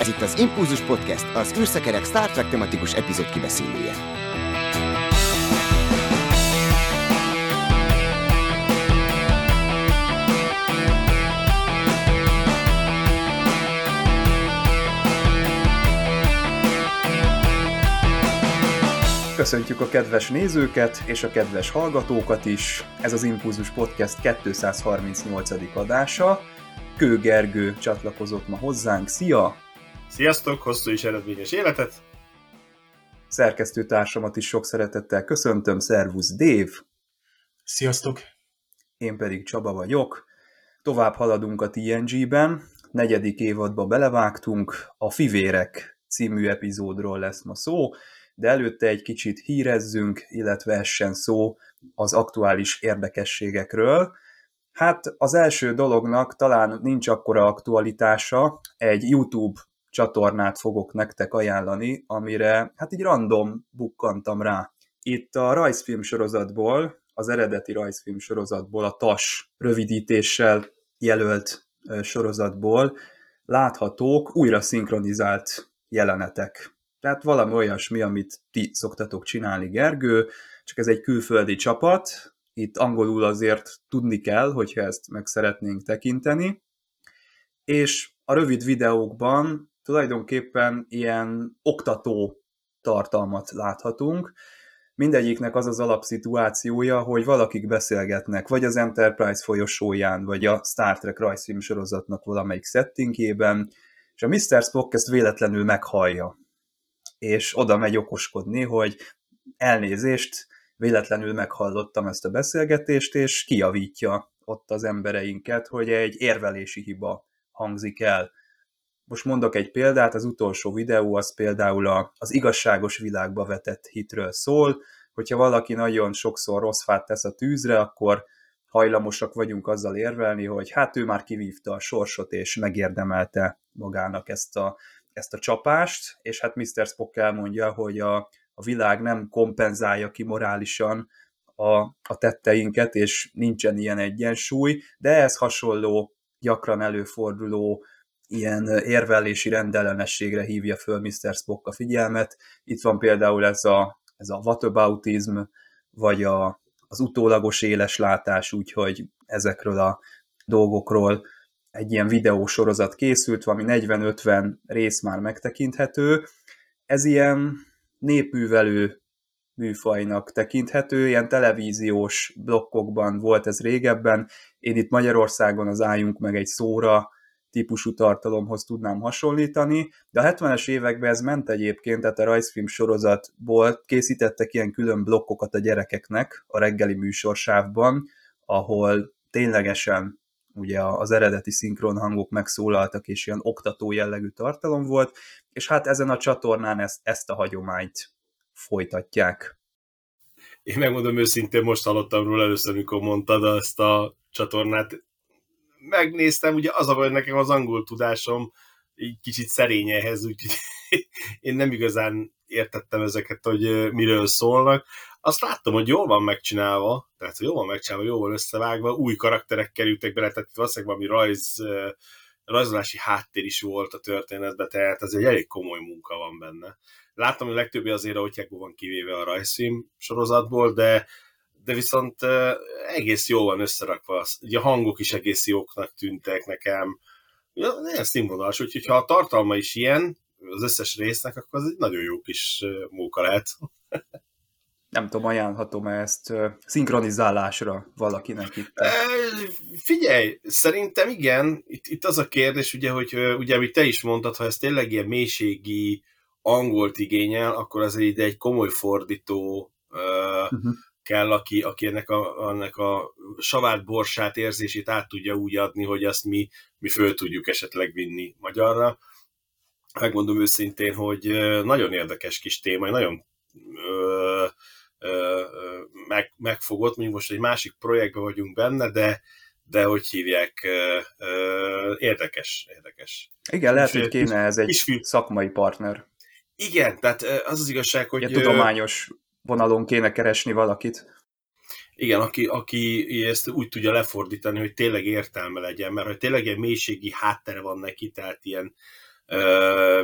Ez itt az Impulzus Podcast, az űrszekerek Star Trek tematikus epizód kibeszélője. Köszöntjük a kedves nézőket és a kedves hallgatókat is. Ez az Impulzus Podcast 238. adása. Kő Gergő csatlakozott ma hozzánk. Szia! Sziasztok, hosszú és eredményes életet! Szerkesztőtársamat is sok szeretettel köszöntöm, szervusz Dév! Sziasztok! Én pedig Csaba vagyok. Tovább haladunk a TNG-ben, negyedik évadba belevágtunk, a Fivérek című epizódról lesz ma szó, de előtte egy kicsit hírezzünk, illetve essen szó az aktuális érdekességekről. Hát az első dolognak talán nincs akkora aktualitása, egy YouTube csatornát fogok nektek ajánlani, amire hát így random bukkantam rá. Itt a rajzfilm sorozatból, az eredeti rajzfilm sorozatból, a TAS rövidítéssel jelölt sorozatból láthatók újra szinkronizált jelenetek. Tehát valami olyasmi, amit ti szoktatok csinálni, Gergő, csak ez egy külföldi csapat, itt angolul azért tudni kell, hogyha ezt meg szeretnénk tekinteni, és a rövid videókban tulajdonképpen ilyen oktató tartalmat láthatunk. Mindegyiknek az az alapszituációja, hogy valakik beszélgetnek, vagy az Enterprise folyosóján, vagy a Star Trek rajzfilm sorozatnak valamelyik settingében, és a Mr. Spock ezt véletlenül meghallja, és oda megy okoskodni, hogy elnézést, véletlenül meghallottam ezt a beszélgetést, és kiavítja ott az embereinket, hogy egy érvelési hiba hangzik el. Most mondok egy példát, az utolsó videó az például a, az igazságos világba vetett hitről szól, hogyha valaki nagyon sokszor rossz fát tesz a tűzre, akkor hajlamosak vagyunk azzal érvelni, hogy hát ő már kivívta a sorsot, és megérdemelte magának ezt a, ezt a csapást, és hát Mr. Spock elmondja, hogy a, a világ nem kompenzálja ki morálisan a, a tetteinket, és nincsen ilyen egyensúly, de ez hasonló, gyakran előforduló ilyen érvelési rendellenességre hívja föl Mr. Spock a figyelmet. Itt van például ez a, ez a whataboutism, vagy a, az utólagos éles látás, úgyhogy ezekről a dolgokról egy ilyen videósorozat készült, valami 40-50 rész már megtekinthető. Ez ilyen népűvelő műfajnak tekinthető, ilyen televíziós blokkokban volt ez régebben. Én itt Magyarországon az Álljunk meg egy szóra típusú tartalomhoz tudnám hasonlítani, de a 70-es években ez ment egyébként, tehát a rajzfilm sorozatból készítettek ilyen külön blokkokat a gyerekeknek a reggeli műsorsávban, ahol ténylegesen ugye az eredeti szinkron hangok megszólaltak, és ilyen oktató jellegű tartalom volt, és hát ezen a csatornán ezt, ezt a hagyományt folytatják. Én megmondom őszintén, most hallottam róla először, amikor mondtad ezt a csatornát. Megnéztem, ugye az a baj, nekem az angol tudásom így kicsit szerény ehhez, úgyhogy én nem igazán értettem ezeket, hogy miről szólnak. Azt láttam, hogy jól van megcsinálva, tehát jól van megcsinálva, jól van összevágva, új karakterek kerültek bele, tehát valószínűleg valami rajz, rajzolási háttér is volt a történetben, tehát ez egy elég komoly munka van benne. Láttam, hogy legtöbbi azért, ahogy van kivéve a rajzfilm sorozatból, de de viszont egész jó van összerakva. Ugye a hangok is egész jóknak tűntek nekem. Nagyon színvonalas, úgyhogy ha a tartalma is ilyen, az összes résznek, akkor az egy nagyon jó kis móka lehet. Nem tudom, ajánlhatom-e ezt szinkronizálásra valakinek itt? Figyelj, szerintem igen. Itt, itt az a kérdés, ugye, hogy ugye, amit te is mondtad, ha ez tényleg ilyen mélységi angolt igényel, akkor az egy, egy komoly fordító uh-huh. Kell, aki, aki ennek a, ennek a savát borsát érzését át tudja úgy adni, hogy azt mi, mi föl tudjuk esetleg vinni magyarra. Megmondom őszintén, hogy nagyon érdekes kis téma, nagyon ö, ö, meg, megfogott, mi most egy másik projektben vagyunk benne, de, de hogy hívják, ö, ö, érdekes, érdekes. Igen, lehet, hogy kéne ez egy kisfiú. szakmai partner. Igen, tehát az az igazság, hogy... Ilyen tudományos vonalon kéne keresni valakit. Igen, aki, aki ezt úgy tudja lefordítani, hogy tényleg értelme legyen, mert hogy tényleg egy mélységi háttere van neki, tehát ilyen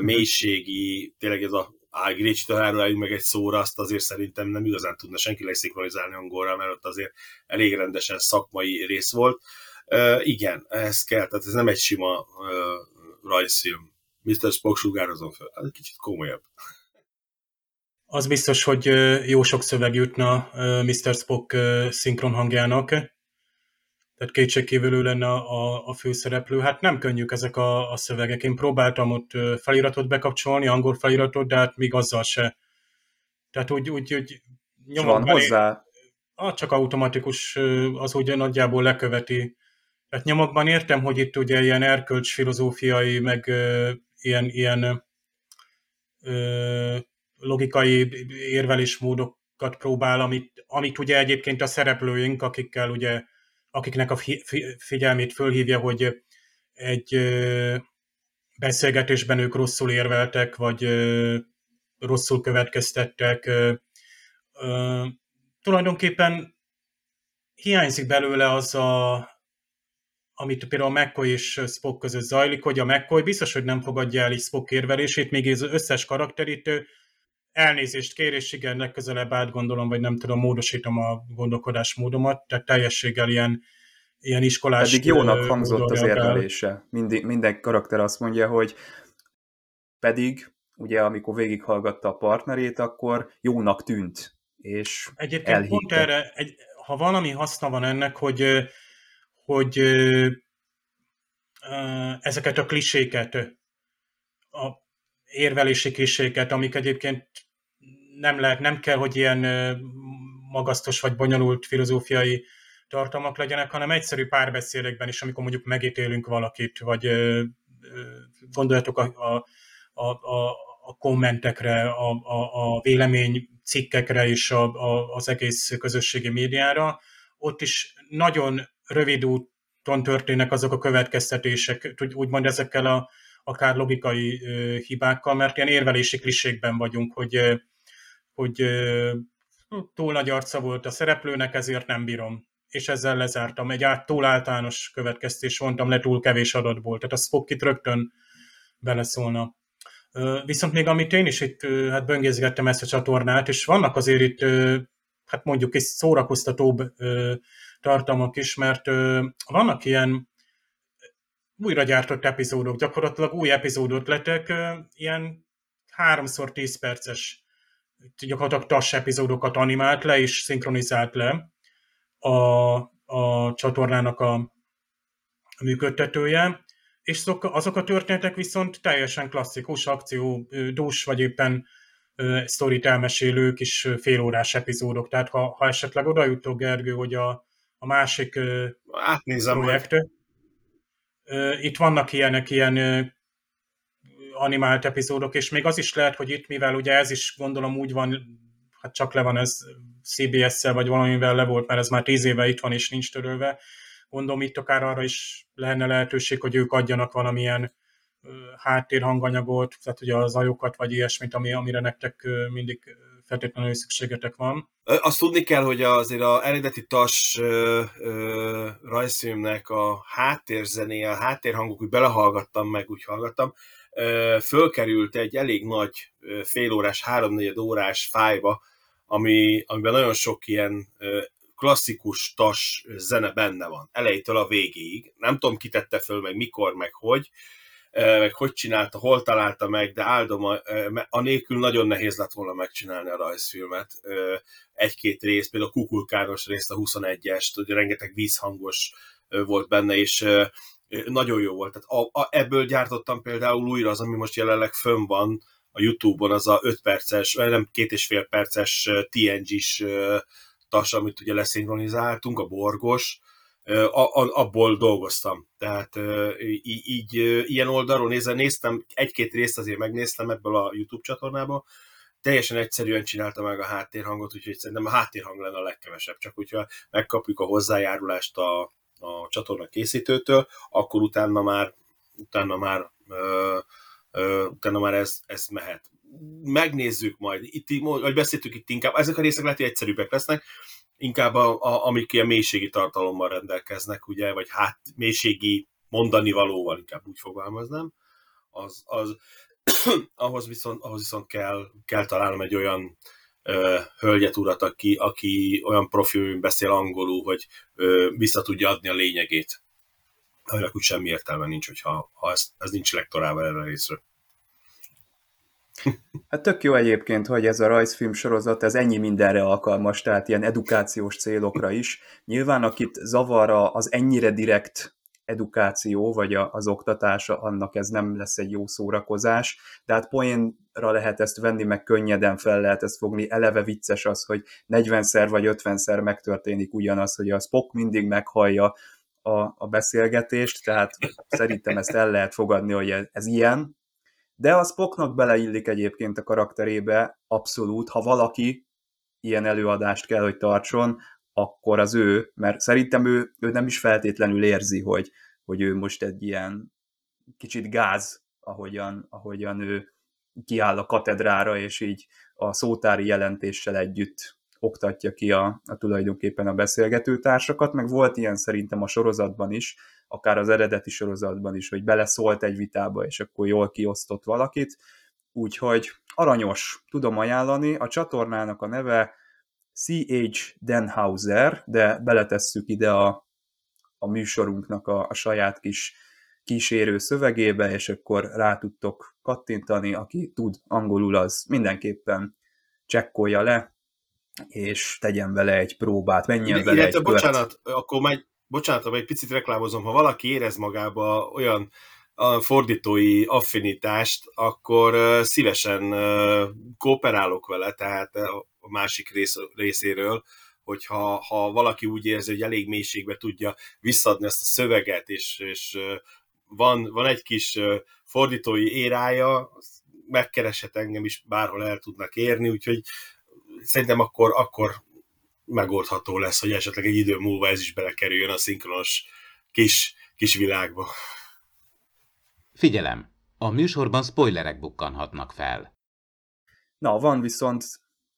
mélységi, tényleg ez a Grécsi meg egy szóra, azt azért szerintem nem igazán tudna senki leszinkronizálni angolra, mert ott azért elég rendesen szakmai rész volt. Uh, igen, ez kell, tehát ez nem egy sima uh, rajzfilm. Mr. Spock sugározom fel, ez kicsit komolyabb. Az biztos, hogy jó sok szöveg jutna Mr. Spock szinkron hangjának, tehát kétségkívül ő lenne a, a főszereplő. Hát nem könnyűk ezek a, a szövegek. Én próbáltam ott feliratot bekapcsolni, angol feliratot, de hát még azzal se. Tehát úgy, úgy, úgy nyomok van hozzá? Ah, csak automatikus, az ugye nagyjából leköveti. Tehát nyomokban értem, hogy itt ugye ilyen erkölcs filozófiai, meg ilyen, ilyen logikai érvelésmódokat próbál, amit, amit ugye egyébként a szereplőink, akikkel ugye akiknek a figyelmét fölhívja, hogy egy beszélgetésben ők rosszul érveltek, vagy rosszul következtettek. Tulajdonképpen hiányzik belőle az a, amit például McCoy és Spock között zajlik, hogy a McCoy biztos, hogy nem fogadja el is Spock érvelését, még az összes karakterét elnézést kér, és igen, legközelebb átgondolom, vagy nem tudom, módosítom a gondolkodásmódomat, tehát teljességgel ilyen, ilyen iskolás... Pedig jónak hangzott az érvelése. Mindig, minden karakter azt mondja, hogy pedig, ugye, amikor végighallgatta a partnerét, akkor jónak tűnt, és Egyébként elhitte. pont erre, egy, ha valami haszna van ennek, hogy, hogy ezeket a kliséket, a érvelési kliséket, amik egyébként nem lehet, nem kell, hogy ilyen magasztos vagy bonyolult filozófiai tartalmak legyenek, hanem egyszerű párbeszédekben is, amikor mondjuk megítélünk valakit, vagy gondoljatok a, a, a, a, kommentekre, a, a, a vélemény cikkekre és a, a, az egész közösségi médiára, ott is nagyon rövid úton történnek azok a következtetések, úgymond ezekkel a akár logikai hibákkal, mert ilyen érvelési klisékben vagyunk, hogy hogy túl nagy arca volt a szereplőnek, ezért nem bírom. És ezzel lezártam. Egy át, túl általános következtés mondtam le, túl kevés adatból. Tehát a Spock itt rögtön beleszólna. Viszont még amit én is itt hát böngészgettem ezt a csatornát, és vannak azért itt, hát mondjuk egy szórakoztatóbb tartalmak is, mert vannak ilyen újra gyártott epizódok, gyakorlatilag új epizódot lettek, ilyen háromszor tíz perces gyakorlatilag TAS epizódokat animált le és szinkronizált le a, a csatornának a működtetője, és azok a történetek viszont teljesen klasszikus akció, dús, vagy éppen sztorit elmesélő kis félórás epizódok. Tehát ha, ha esetleg oda jutok, Gergő, hogy a, a másik Átnézem projekt, meg. itt vannak ilyenek, ilyen animált epizódok, és még az is lehet, hogy itt, mivel ugye ez is gondolom úgy van, hát csak le van ez CBS-szel, vagy valamivel le volt, mert ez már tíz éve itt van, és nincs törölve. Gondolom itt akár arra is lenne lehetőség, hogy ők adjanak valamilyen háttérhanganyagot, tehát ugye az ajokat, vagy ilyesmit, ami, amire nektek mindig feltétlenül szükségetek van. Azt tudni kell, hogy azért a eredeti TAS rajzfilmnek a háttérzené, a háttérhangok, úgy belehallgattam meg, úgy hallgattam, fölkerült egy elég nagy félórás, háromnegyed órás fájba, ami, amiben nagyon sok ilyen klasszikus tas zene benne van, elejétől a végéig. Nem tudom, ki tette föl, meg mikor, meg hogy, meg hogy csinálta, hol találta meg, de áldom, a, a nélkül nagyon nehéz lett volna megcsinálni a rajzfilmet. Egy-két rész, például a kukulkáros részt, a 21-est, hogy rengeteg vízhangos volt benne, és nagyon jó volt. Tehát a, a, ebből gyártottam például újra az, ami most jelenleg fönn van a Youtube-on, az a 5 perces, vagy nem két és fél perces TNG-s tas, amit ugye leszinkronizáltunk, a borgos, a, a, abból dolgoztam. Tehát így, így ilyen oldalról nézve néztem, egy-két részt azért megnéztem ebből a YouTube csatornából, teljesen egyszerűen csinálta meg a háttérhangot, úgyhogy szerintem a háttérhang lenne a legkevesebb, csak hogyha megkapjuk a hozzájárulást a, a csatorna készítőtől, akkor utána már, utána már, ö, ö, utána már ez, ez mehet. Megnézzük majd, itt, vagy beszéltük itt inkább, ezek a részek lehet, hogy egyszerűbbek lesznek, inkább a, a, amik ilyen mélységi tartalommal rendelkeznek, ugye, vagy hát mélységi mondani valóval, inkább úgy fogalmaznám. az, az ahhoz viszont, ahhoz viszont kell, kell találnom egy olyan ö, hölgyet, urat, aki, aki olyan profi, beszél angolul, hogy ö, vissza tudja adni a lényegét. Aminek úgy semmi értelme nincs, hogyha ha ez, ez nincs lektorálva erre részről. Hát tök jó egyébként, hogy ez a rajzfilm sorozat, ez ennyi mindenre alkalmas, tehát ilyen edukációs célokra is. Nyilván akit zavarra az ennyire direkt edukáció, vagy az oktatása, annak ez nem lesz egy jó szórakozás, de hát poénra lehet ezt venni, meg könnyeden fel lehet ezt fogni. Eleve vicces az, hogy 40-szer vagy 50-szer megtörténik ugyanaz, hogy a Spock mindig meghallja a, a beszélgetést, tehát szerintem ezt el lehet fogadni, hogy ez, ez ilyen, de a Spocknak beleillik egyébként a karakterébe abszolút, ha valaki ilyen előadást kell, hogy tartson, akkor az ő, mert szerintem ő, ő nem is feltétlenül érzi, hogy, hogy ő most egy ilyen kicsit gáz, ahogyan, ahogyan ő kiáll a katedrára, és így a szótári jelentéssel együtt oktatja ki a, a tulajdonképpen a beszélgető társakat, meg volt ilyen szerintem a sorozatban is, akár az eredeti sorozatban is, hogy beleszólt egy vitába, és akkor jól kiosztott valakit, úgyhogy aranyos, tudom ajánlani, a csatornának a neve C.H. Denhauser, de beletesszük ide a, a műsorunknak a, a saját kis kísérő szövegébe, és akkor rá tudtok kattintani, aki tud angolul, az mindenképpen csekkolja le, és tegyen vele egy próbát, menjen De, vele egy bocsánat, kört. akkor majd, bocsánat, egy picit reklámozom, ha valaki érez magába olyan a fordítói affinitást, akkor szívesen kooperálok vele, tehát a másik rész, részéről, hogyha ha valaki úgy érzi, hogy elég mélységbe tudja visszadni ezt a szöveget, és, és van, van egy kis fordítói érája, megkereshet engem is, bárhol el tudnak érni, úgyhogy szerintem akkor, akkor megoldható lesz, hogy esetleg egy idő múlva ez is belekerüljön a szinkronos kis, kis világba. Figyelem! A műsorban spoilerek bukkanhatnak fel. Na, van viszont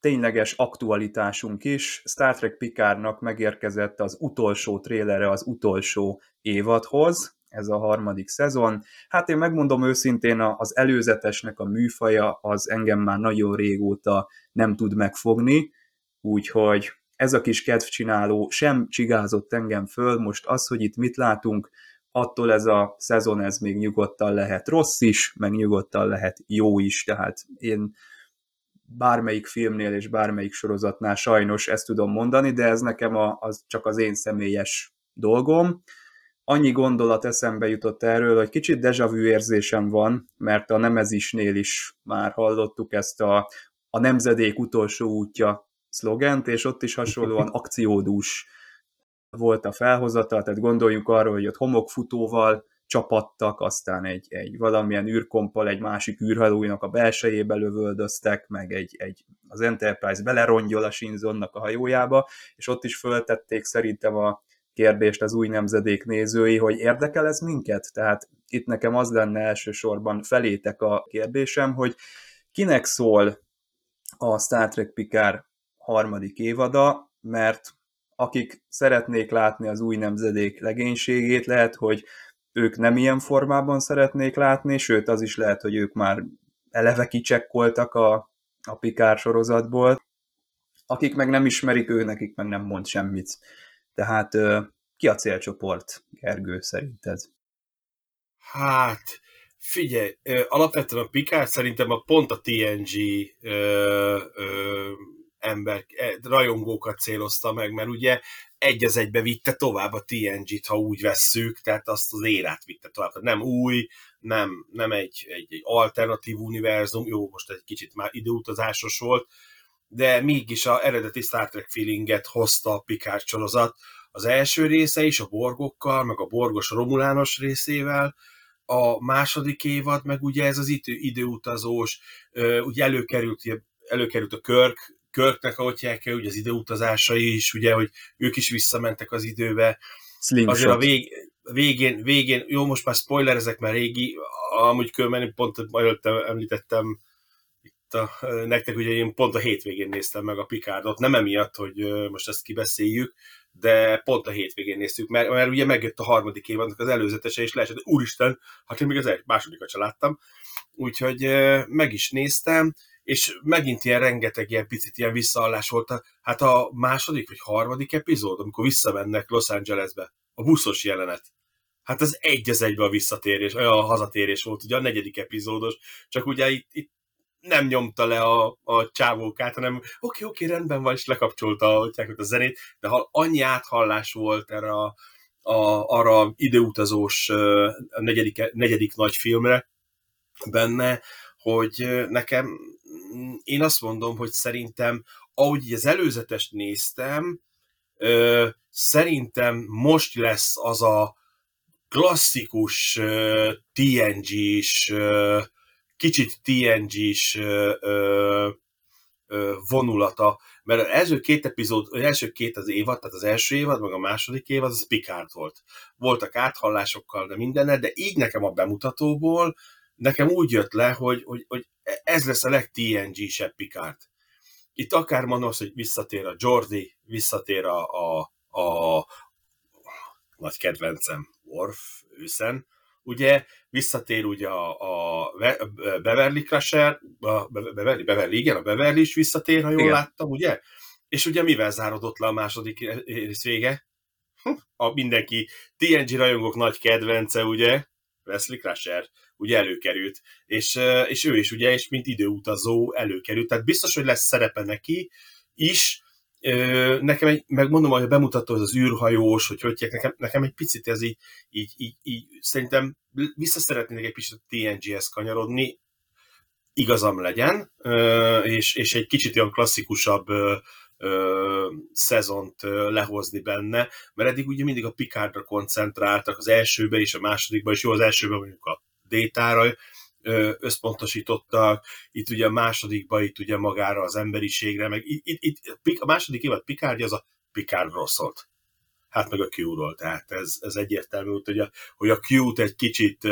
tényleges aktualitásunk is. Star Trek Picardnak megérkezett az utolsó trélere az utolsó évadhoz, ez a harmadik szezon. Hát én megmondom őszintén, az előzetesnek a műfaja az engem már nagyon régóta nem tud megfogni, úgyhogy ez a kis kedvcsináló sem csigázott engem föl, most az, hogy itt mit látunk, attól ez a szezon ez még nyugodtan lehet rossz is, meg nyugodtan lehet jó is, tehát én bármelyik filmnél és bármelyik sorozatnál sajnos ezt tudom mondani, de ez nekem a, az csak az én személyes dolgom. Annyi gondolat eszembe jutott erről, hogy kicsit deja vu érzésem van, mert a Nemezisnél is már hallottuk ezt a, a nemzedék utolsó útja szlogent, és ott is hasonlóan akciódús volt a felhozata, tehát gondoljunk arra, hogy ott homokfutóval csapattak, aztán egy, egy valamilyen űrkompal egy másik űrhajóinak a belsejébe lövöldöztek, meg egy, egy, az Enterprise belerongyol a Shinzonnak a hajójába, és ott is föltették szerintem a kérdést az új nemzedék nézői, hogy érdekel ez minket? Tehát itt nekem az lenne elsősorban felétek a kérdésem, hogy kinek szól a Star Trek Picard harmadik évada, mert akik szeretnék látni az új nemzedék legénységét, lehet, hogy ők nem ilyen formában szeretnék látni, sőt az is lehet, hogy ők már eleve kicsekkoltak a, a Pikár sorozatból. Akik meg nem ismerik, ő nekik meg nem mond semmit. Tehát ki a célcsoport, Gergő, szerinted? Hát, figyelj, alapvetően a Pikár szerintem a pont a TNG ö, ö, ember, e, rajongókat célozta meg, mert ugye egy az egybe vitte tovább a TNG-t, ha úgy vesszük, tehát azt az érát vitte tovább. Tehát nem új, nem, nem egy, egy, egy alternatív univerzum, jó, most egy kicsit már időutazásos volt, de mégis a eredeti Star Trek feelinget hozta a Picard sorozat. Az első része is a borgokkal, meg a borgos romulános részével, a második évad, meg ugye ez az idő, időutazós, ugye előkerült, előkerült a Körk Körknek, ahogy kell, ugye az időutazásai is, ugye, hogy ők is visszamentek az időbe. Slingshot. Azért a vég, végén, végén, jó, most már spoiler ezek mert régi, amúgy körben pont előtte említettem itt a, nektek, ugye én pont a hétvégén néztem meg a Picardot, nem emiatt, hogy most ezt kibeszéljük, de pont a hétvégén néztük, mert, mert ugye megjött a harmadik évadnak az előzetese, és leesett, úristen, hát én még az egy másodikat sem láttam, úgyhogy meg is néztem, és megint ilyen rengeteg ilyen picit ilyen visszaállás volt. Hát a második vagy harmadik epizód, amikor visszamennek Los Angelesbe, a buszos jelenet. Hát ez egy az egybe a visszatérés, a hazatérés volt, ugye a negyedik epizódos, csak ugye itt, itt nem nyomta le a, a csávókát, hanem oké, okay, oké, okay, rendben van, és lekapcsolta a, a zenét, de ha annyi áthallás volt erre a, a, arra időutazós a negyedik, negyedik nagy filmre benne, hogy nekem, én azt mondom, hogy szerintem, ahogy az előzetest néztem, szerintem most lesz az a klasszikus TNG-s kicsit TNG-s vonulata, mert az első két epizód, az első két az évad, tehát az első évad, meg a második évad, az Picard volt. Voltak áthallásokkal, de mindenne, de így nekem a bemutatóból, nekem úgy jött le, hogy, hogy, hogy ez lesz a leg-TNG-sebb Picard. Itt akár mondom azt, hogy visszatér a Jordi, visszatér a, a, a nagy kedvencem Worf, őszen, ugye visszatér ugye a, a Beverly Crusher, a Beverly, Beverly, igen, a Beverly is visszatér, ha jól igen. láttam, ugye? És ugye mivel zárodott le a második rész vége? A mindenki TNG rajongók nagy kedvence, ugye? Wesley Crusher, ugye előkerült, és, és ő is ugye, és mint időutazó előkerült, tehát biztos, hogy lesz szerepe neki is, nekem egy, megmondom, hogy a bemutató az, az űrhajós, hogy hogy nekem, nekem egy picit ez így, így, így, így szerintem vissza szeretnék egy picit a TNG-hez kanyarodni, igazam legyen, és, és egy kicsit olyan klasszikusabb szezont lehozni benne, mert eddig ugye mindig a Picardra koncentráltak, az elsőben és a másodikban, és jó, az elsőben mondjuk a Détára, összpontosítottak, itt ugye a másodikban itt ugye magára az emberiségre, meg itt, itt, itt a második évad Picard az a Picardról szólt. Hát meg a Q-ról, tehát ez, ez egyértelmű, hogy a, hogy a Q-t egy kicsit,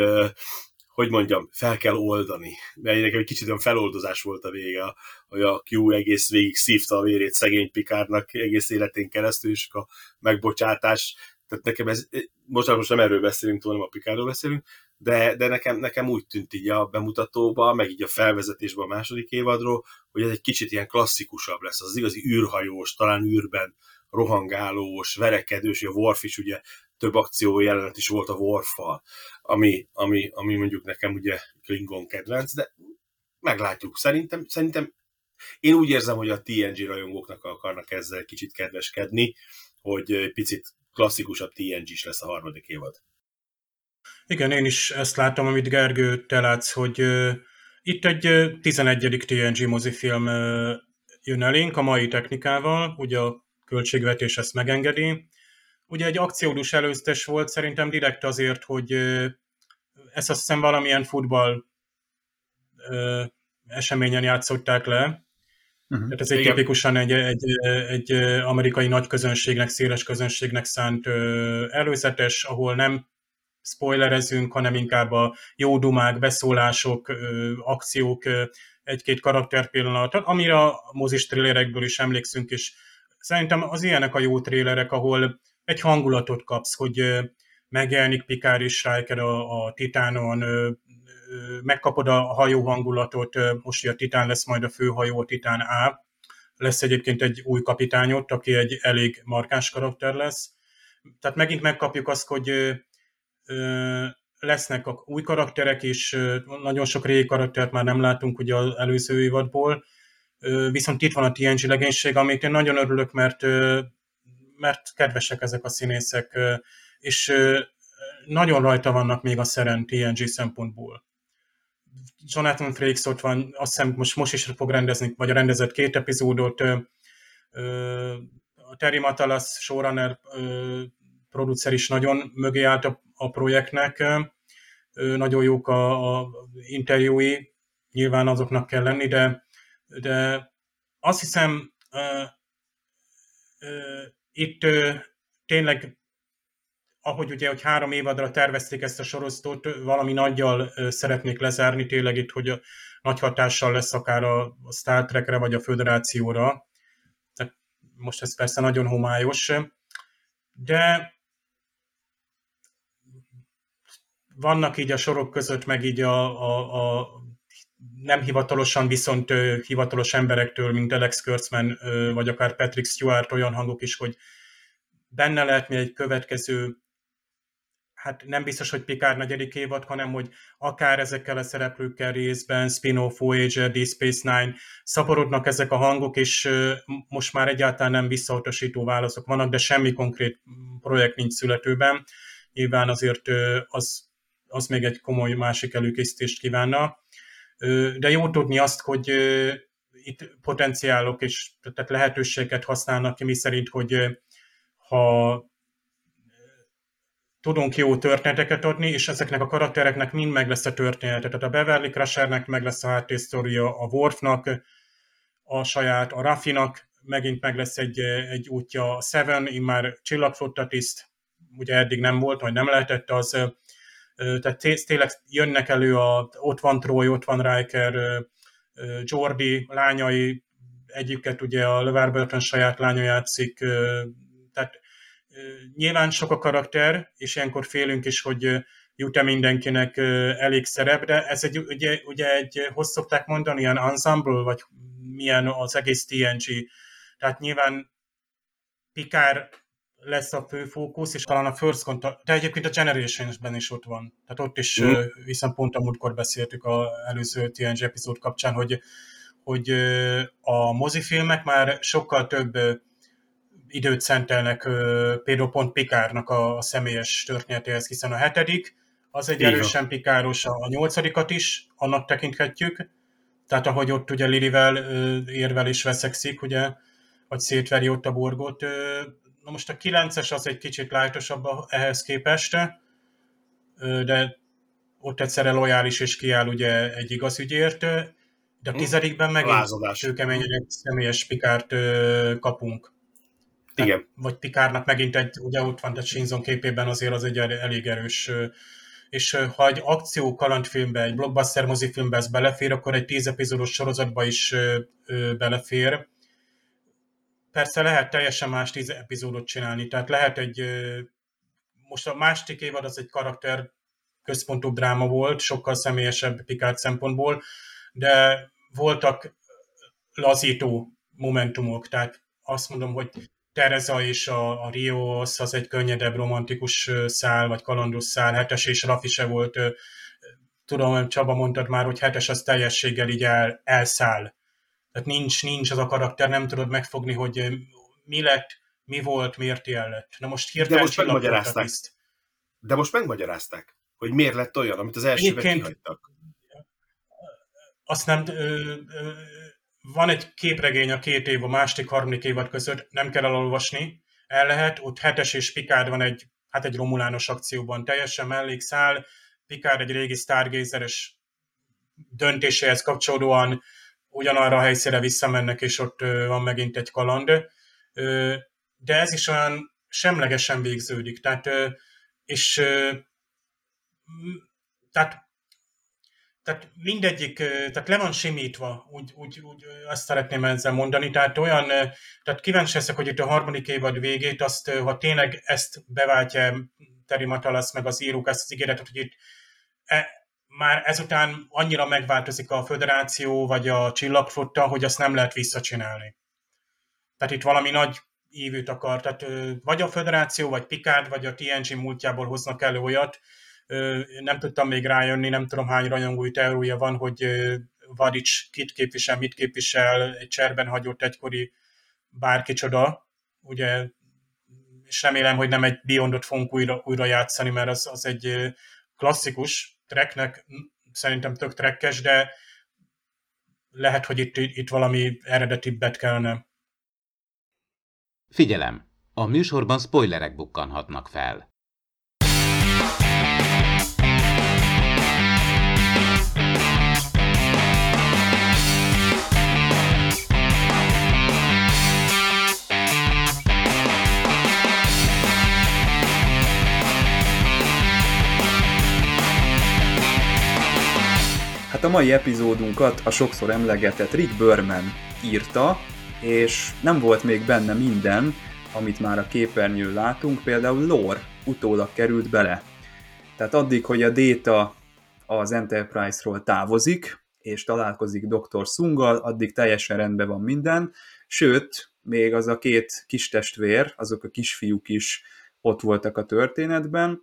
hogy mondjam, fel kell oldani. Mert nekem egy kicsit olyan feloldozás volt a vége, hogy a Q egész végig szívta a vérét szegény Picardnak egész életén keresztül, és a megbocsátás, tehát nekem ez, most, most nem erről beszélünk, hanem a Picardról beszélünk, de, de nekem, nekem úgy tűnt így a bemutatóban, meg így a felvezetésben a második évadról, hogy ez egy kicsit ilyen klasszikusabb lesz, az igazi űrhajós, talán űrben rohangálós, verekedős, a Worf is ugye több akció jelenet is volt a Worf-fal, ami, ami, ami mondjuk nekem ugye Klingon kedvenc, de meglátjuk. Szerintem, szerintem én úgy érzem, hogy a TNG rajongóknak akarnak ezzel kicsit kedveskedni, hogy picit klasszikusabb TNG is lesz a harmadik évad. Igen, én is ezt látom, amit Gergő, te látsz, hogy uh, itt egy uh, 11. TNG mozifilm uh, jön elénk a mai technikával, ugye a költségvetés ezt megengedi. Ugye egy akciódus előztes volt, szerintem direkt azért, hogy ezt azt hiszem valamilyen futball eseményen játszották le, Uh-huh. Tehát ez egy Igen. tipikusan egy, egy, egy amerikai nagy közönségnek, széles közönségnek szánt előzetes, ahol nem spoilerezünk, hanem inkább a jó dumák, beszólások, akciók, egy-két karakter pillanat, amire a mozis trélerekből is emlékszünk, és szerintem az ilyenek a jó trélerek, ahol egy hangulatot kapsz, hogy megjelenik Pikár és Riker a, a Titánon, megkapod a hajó hangulatot, most a Titán lesz majd a főhajó, a Titán A, lesz egyébként egy új kapitányot, aki egy elég markáns karakter lesz. Tehát megint megkapjuk azt, hogy lesznek a új karakterek is, nagyon sok régi karaktert már nem látunk ugye az előző évadból, viszont itt van a TNG legénység, amit én nagyon örülök, mert, mert kedvesek ezek a színészek, és nagyon rajta vannak még a szeren TNG szempontból. Jonathan Frakes ott van, azt hiszem most, most is fog rendezni, vagy a rendezett két epizódot, Terry Matalas showrunner producer is nagyon mögé állt a, a projektnek, nagyon jók a, a interjúi, nyilván azoknak kell lenni, de, de azt hiszem, itt tényleg, ahogy ugye, hogy három évadra tervezték ezt a sorozatot, valami nagyjal szeretnék lezárni, tényleg itt, hogy a, nagy hatással lesz akár a Star Trekre, vagy a Föderációra. Tehát most ez persze nagyon homályos, de vannak így a sorok között, meg így a, a, a nem hivatalosan, viszont hivatalos emberektől, mint Alex Kurtzman, vagy akár Patrick Stewart olyan hangok is, hogy benne lehet mi egy következő hát nem biztos, hogy Picard negyedik évad, hanem hogy akár ezekkel a szereplőkkel részben, spin-off, Voyager, Deep Space Nine, szaporodnak ezek a hangok, és most már egyáltalán nem visszautasító válaszok vannak, de semmi konkrét projekt nincs születőben. Nyilván azért az, az még egy komoly másik előkészítést kívánna. De jó tudni azt, hogy itt potenciálok és tehát lehetőséget használnak ki, mi szerint, hogy ha tudunk jó történeteket adni, és ezeknek a karaktereknek mind meg lesz a története. Tehát a Beverly Crushernek meg lesz a háttérsztoria, a Worfnak a saját, a Raffinak megint meg lesz egy, egy útja, a Seven, immár csillagflotta tiszt, ugye eddig nem volt, vagy nem lehetett az, tehát tényleg jönnek elő, a, ott van Troy, ott van Riker, Jordi lányai, egyiket ugye a LeVar Burton saját lánya játszik, tehát Nyilván sok a karakter, és ilyenkor félünk is, hogy jut-e mindenkinek elég szerep, de ez egy, ugye, ugye egy, hogy szokták mondani, ilyen ensemble, vagy milyen az egész TNG. Tehát nyilván Pikár lesz a fő fókusz, és talán a First Contact, de egyébként a Generations-ben is ott van. Tehát ott is, mm. hiszen pont a múltkor beszéltük az előző TNG epizód kapcsán, hogy, hogy a mozifilmek már sokkal több időt szentelnek például pont Pikárnak a, a személyes történetéhez, hiszen a hetedik, az egy Igen. erősen pikáros, a nyolcadikat is, annak tekinthetjük, tehát ahogy ott ugye Lirivel érvel és veszekszik, ugye, vagy szétveri ott a borgot. Na most a kilences az egy kicsit lájtosabb ehhez képest, de ott egyszerre lojális és kiáll ugye egy igaz ügyért, de a hm. tizedikben megint kőkeményen egy személyes pikárt kapunk. Igen. Vagy Pikárnak megint egy, ugye ott van, de Shinzon képében azért az egy elég erős és ha egy akció kalandfilmbe, egy blockbuster mozifilmbe ez belefér, akkor egy tíz epizódos sorozatba is belefér. Persze lehet teljesen más tíz epizódot csinálni, tehát lehet egy, most a másik évad az egy karakter központú dráma volt, sokkal személyesebb Picard szempontból, de voltak lazító momentumok, tehát azt mondom, hogy Tereza és a, a Rios az egy könnyedebb romantikus szál, vagy kalandos szál, hetes és Rafi se volt, tudom, Csaba mondtad már, hogy hetes az teljességgel így el, elszáll. Tehát nincs, nincs az a karakter, nem tudod megfogni, hogy mi lett, mi volt, miért ilyen lett. Na most hirtelen De most megmagyarázták. De most megmagyarázták, hogy miért lett olyan, amit az elsőben kihagytak. Azt nem, ö, ö, van egy képregény a két év, a második, harmadik évad között, nem kell elolvasni, el lehet, ott hetes és Picard van egy, hát egy romulános akcióban, teljesen mellékszál, Picard egy régi Stargazeres döntéséhez kapcsolódóan ugyanarra a helyszíre visszamennek, és ott van megint egy kaland. De ez is olyan semlegesen végződik. Tehát, és tehát tehát mindegyik, tehát le van simítva, úgy, úgy, úgy azt szeretném ezzel mondani, tehát olyan, tehát kíváncsi leszek, hogy itt a harmadik évad végét, azt, ha tényleg ezt beváltja Terry Matalas, meg az írók ezt az ígéretet, hogy itt e, már ezután annyira megváltozik a föderáció, vagy a csillagflotta, hogy azt nem lehet visszacsinálni. Tehát itt valami nagy ívűt akar, tehát vagy a föderáció, vagy Picard, vagy a TNG múltjából hoznak elő olyat, nem tudtam még rájönni, nem tudom hány rajongói teória van, hogy Vadics kit képvisel, mit képvisel, egy cserben hagyott egykori bárkicsoda, ugye, és remélem, hogy nem egy Beyondot fogunk újra, újra játszani, mert az, az egy klasszikus treknek, szerintem tök trekkes, de lehet, hogy itt, itt valami eredetibbet kellene. Figyelem! A műsorban spoilerek bukkanhatnak fel. A mai epizódunkat a sokszor emlegetett Rick Berman írta, és nem volt még benne minden, amit már a képernyőn látunk, például lore utólag került bele. Tehát addig, hogy a Data az Enterprise-ról távozik, és találkozik Dr. Sungal, addig teljesen rendben van minden, sőt, még az a két kis testvér, azok a kisfiúk is ott voltak a történetben,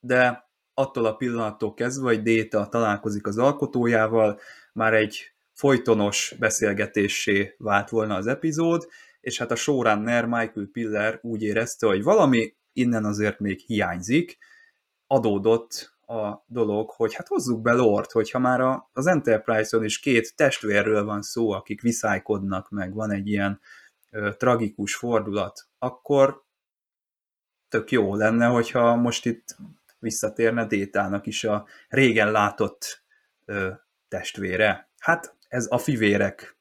de attól a pillanattól kezdve, hogy Data találkozik az alkotójával, már egy folytonos beszélgetésé vált volna az epizód, és hát a showrunner Michael Piller úgy érezte, hogy valami innen azért még hiányzik, adódott a dolog, hogy hát hozzuk be Lord, hogyha már az Enterprise-on is két testvérről van szó, akik viszálykodnak meg, van egy ilyen ö, tragikus fordulat, akkor tök jó lenne, hogyha most itt visszatérne Détának is a régen látott ö, testvére. Hát ez a Fivérek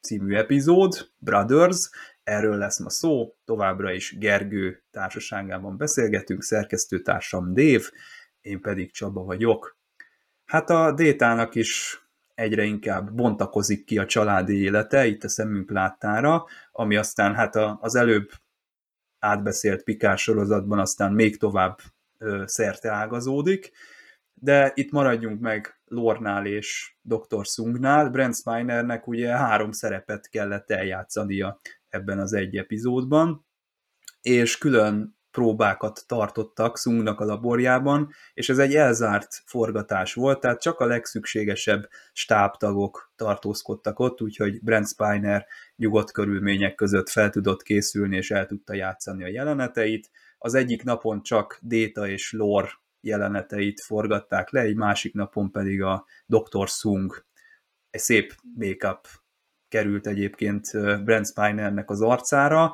című epizód, Brothers, erről lesz ma szó, továbbra is Gergő társaságában beszélgetünk, szerkesztőtársam Dév, én pedig Csaba vagyok. Hát a Détának is egyre inkább bontakozik ki a családi élete, itt a szemünk láttára, ami aztán hát az előbb átbeszélt Pikás sorozatban aztán még tovább szerte ágazódik, de itt maradjunk meg Lornál és Dr. Sungnál. Brent Spinernek ugye három szerepet kellett eljátszania ebben az egy epizódban, és külön próbákat tartottak Sungnak a laborjában, és ez egy elzárt forgatás volt, tehát csak a legszükségesebb stábtagok tartózkodtak ott, úgyhogy Brent Spiner nyugodt körülmények között fel tudott készülni, és el tudta játszani a jeleneteit. Az egyik napon csak Data és Lore jeleneteit forgatták le, egy másik napon pedig a Dr. Sung. Egy szép make-up került egyébként Brent Spinernek az arcára,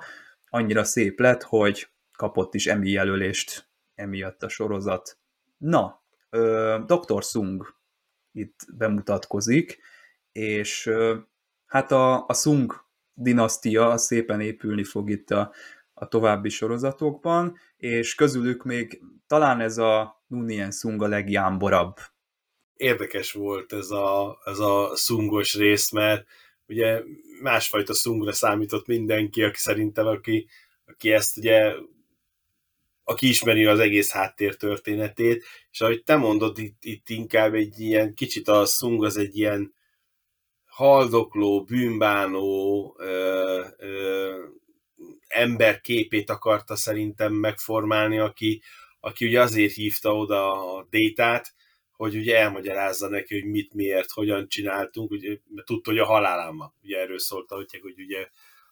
annyira szép lett, hogy kapott is Emmy jelölést emiatt a sorozat. Na, Dr. Sung itt bemutatkozik, és hát a, a Sung dinasztia szépen épülni fog itt a, a további sorozatokban, és közülük még talán ez a Nunien Sung a legjámborabb. Érdekes volt ez a, ez a szungos rész, mert ugye másfajta szungra számított mindenki, aki szerintem, aki, aki ezt ugye aki ismeri az egész háttér történetét, és ahogy te mondod, itt, itt inkább egy ilyen, kicsit a szung az egy ilyen haldokló, bűnbánó ö, ö, ember képét akarta szerintem megformálni, aki, aki ugye azért hívta oda a détát, hogy ugye elmagyarázza neki, hogy mit, miért, hogyan csináltunk, ugye, mert tudta, hogy a halálán van. Ugye erről szólta, hogy, hogy ugye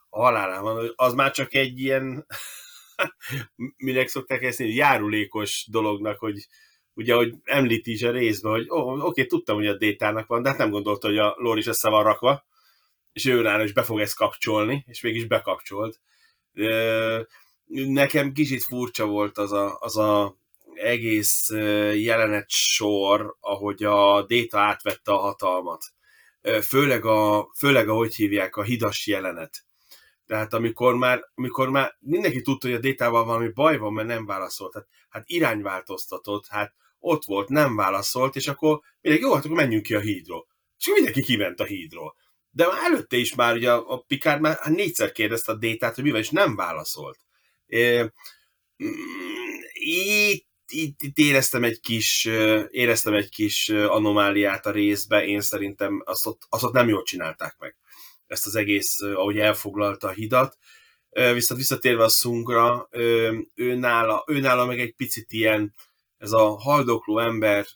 a halálán van, az már csak egy ilyen minek szokták ezt mondani, járulékos dolognak, hogy ugye, hogy említi is a részben, hogy oh, oké, okay, tudtam, hogy a détának van, de hát nem gondolta, hogy a lór is össze van rakva, és ő rá is be fog ezt kapcsolni, és mégis bekapcsolt. Nekem kicsit furcsa volt az a, az a egész jelenet sor, ahogy a Déta átvette a hatalmat. Főleg, a, főleg ahogy hívják, a hidas jelenet. Tehát amikor már, amikor már mindenki tudta, hogy a détával valami baj van, mert nem válaszolt. Hát, hát irányváltoztatott, hát ott volt, nem válaszolt, és akkor mindenki, jó, hát akkor menjünk ki a hídról. És mindenki kiment a hídról. De már előtte is már ugye a, a Picard már hát négyszer kérdezte a détát, hogy mi van, és nem válaszolt. É, itt, itt, itt éreztem egy kis, éreztem egy kis anomáliát a részbe, én szerintem azt ott, azt ott nem jól csinálták meg ezt az egész, ahogy elfoglalta a hidat. Viszont visszatérve a Sungra, ő nála, ő nála meg egy picit ilyen, ez a haldokló ember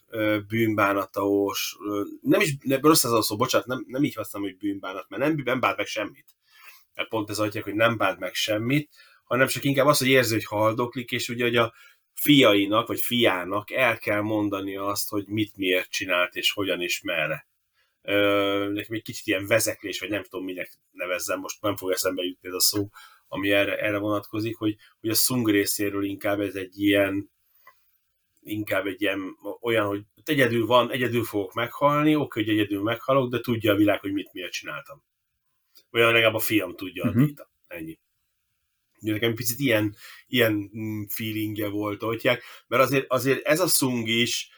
bűnbánataós, nem is, nem, rossz ez a szó, bocsánat, nem, nem így használom, hogy bűnbánat, mert nem, nem bánt meg semmit. Mert pont ez adják, hogy nem bánt meg semmit, hanem csak inkább az, hogy érzi, hogy haldoklik, és ugye, hogy a fiainak, vagy fiának el kell mondani azt, hogy mit miért csinált, és hogyan és merre nekem egy kicsit ilyen vezeklés, vagy nem tudom, minek nevezzem, most nem fog eszembe jutni ez a szó, ami erre, erre vonatkozik, hogy, hogy a Sung részéről inkább ez egy ilyen inkább egy ilyen olyan, hogy egyedül van, egyedül fogok meghalni, oké, hogy egyedül meghalok, de tudja a világ, hogy mit miért csináltam. Olyan legalább a fiam tudja uh-huh. a mhm. Dita. Ennyi. Nekem picit ilyen, ilyen mm, feelingje volt, hogy mert azért, azért ez a Sung is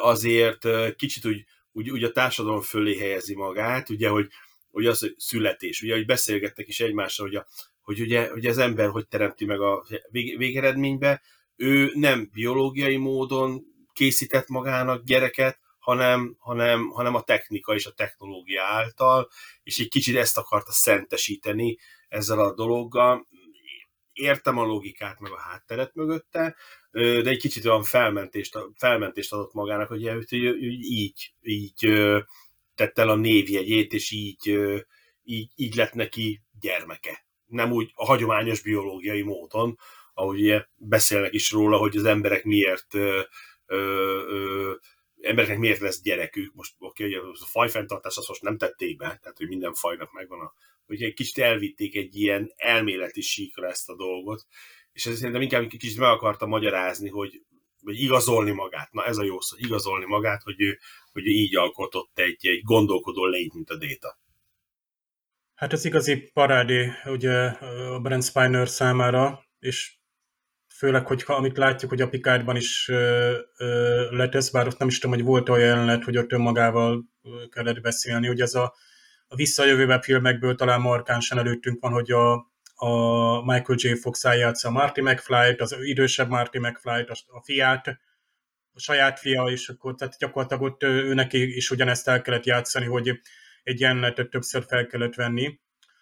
azért kicsit úgy úgy, úgy a társadalom fölé helyezi magát, ugye, hogy, hogy az, hogy születés, ugye, hogy beszélgettek is egymással, hogy a, hogy ugye, hogy az ember hogy teremti meg a vég, végeredménybe, ő nem biológiai módon készített magának gyereket, hanem, hanem, hanem a technika és a technológia által, és egy kicsit ezt akarta szentesíteni ezzel a dologgal. Értem a logikát, meg a hátteret mögötte, de egy kicsit olyan felmentést, felmentést adott magának, hogy így, így tett el a névjegyét, és így, így, így lett neki gyermeke. Nem úgy a hagyományos biológiai módon, ahogy ugye beszélnek is róla, hogy az emberek miért ö, ö, ö, embereknek miért lesz gyerekük, most oké, okay, a fajfenntartás azt most nem tették be, tehát hogy minden fajnak megvan a, hogy egy kicsit elvitték egy ilyen elméleti síkra ezt a dolgot, és ez szerintem inkább kicsit meg akarta magyarázni, hogy vagy igazolni magát, na ez a jó szó, igazolni magát, hogy ő, hogy ő így alkotott egy, egy gondolkodó lényt, mint a Déta. Hát ez igazi parádé ugye a Brent Spiner számára, és főleg, hogyha amit látjuk, hogy a Picardban is letesz, bár ott nem is tudom, hogy volt olyan jelenet, hogy ott önmagával kellett beszélni, hogy ez a, a visszajövőbe filmekből talán markánsan előttünk van, hogy a, a Michael J. Fox játsza a Marty McFly-t, az idősebb Marty McFly-t, a fiát, a saját fia, és akkor tehát gyakorlatilag ott őnek is ugyanezt el kellett játszani, hogy egy jelenetet többször fel kellett venni.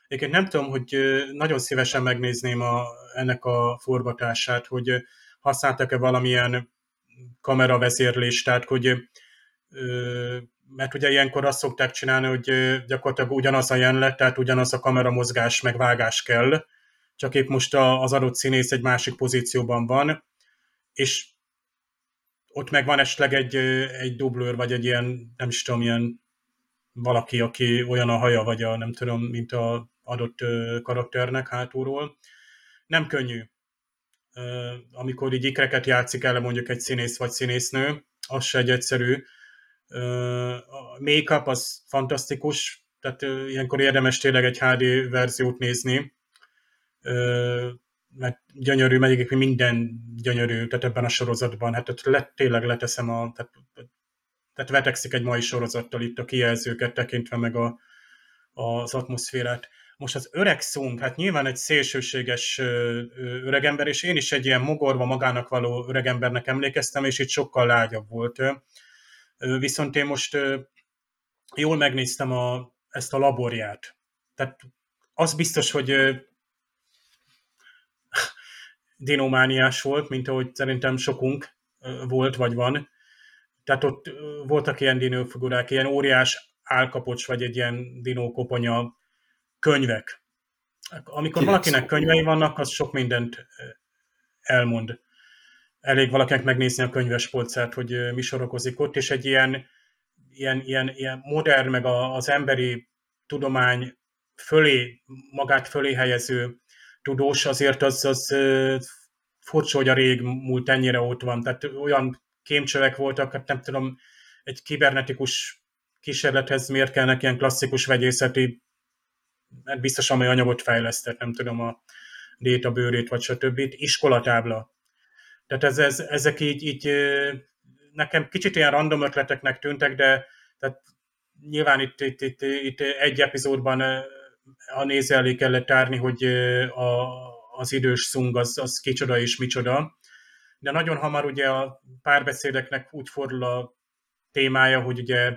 Egyébként nem tudom, hogy nagyon szívesen megnézném a, ennek a forgatását, hogy használtak-e valamilyen kameravezérlést, tehát hogy mert ugye ilyenkor azt szokták csinálni, hogy gyakorlatilag ugyanaz a jelenet, tehát ugyanaz a kameramozgás, meg vágás kell, csak épp most az adott színész egy másik pozícióban van, és ott meg van esetleg egy, egy dublőr, vagy egy ilyen, nem is tudom, ilyen valaki, aki olyan a haja, vagy a nem tudom, mint a adott karakternek hátulról. Nem könnyű. Amikor így ikreket játszik el mondjuk egy színész vagy színésznő, az se egy egyszerű. A make-up az fantasztikus, tehát ilyenkor érdemes tényleg egy HD verziót nézni, mert gyönyörű, mert minden gyönyörű, tehát ebben a sorozatban, hát le, tényleg leteszem a, tehát, tehát vetekszik egy mai sorozattal itt a kijelzőket tekintve meg a, az atmoszférát. Most az öreg szunk, hát nyilván egy szélsőséges öregember, és én is egy ilyen mogorva magának való öregembernek emlékeztem, és itt sokkal lágyabb volt. Viszont én most jól megnéztem a, ezt a laborját. Tehát az biztos, hogy dinomániás volt, mint ahogy szerintem sokunk volt, vagy van. Tehát ott voltak ilyen dinófigurák, ilyen óriás álkapocs, vagy egy ilyen dinókoponya könyvek. Amikor valakinek könyvei vannak, az sok mindent elmond. Elég valakinek megnézni a könyves polcát, hogy mi sorokozik ott, és egy ilyen, ilyen, ilyen, ilyen modern, meg az emberi tudomány fölé, magát fölé helyező tudós, azért az, az furcsa, hogy a rég múlt ennyire ott van. Tehát olyan kémcsövek voltak, hát nem tudom, egy kibernetikus kísérlethez miért kellnek ilyen klasszikus vegyészeti mert biztos amely anyagot fejlesztett, nem tudom, a Déta bőrét, vagy stb. iskolatábla. Tehát ez, ez, ezek így, így nekem kicsit ilyen random ötleteknek tűntek, de tehát nyilván itt, itt, itt, itt egy epizódban a néző elé kellett tárni, hogy a, az idős szung az, az kicsoda és micsoda. De nagyon hamar ugye a párbeszédeknek úgy fordul a témája, hogy ugye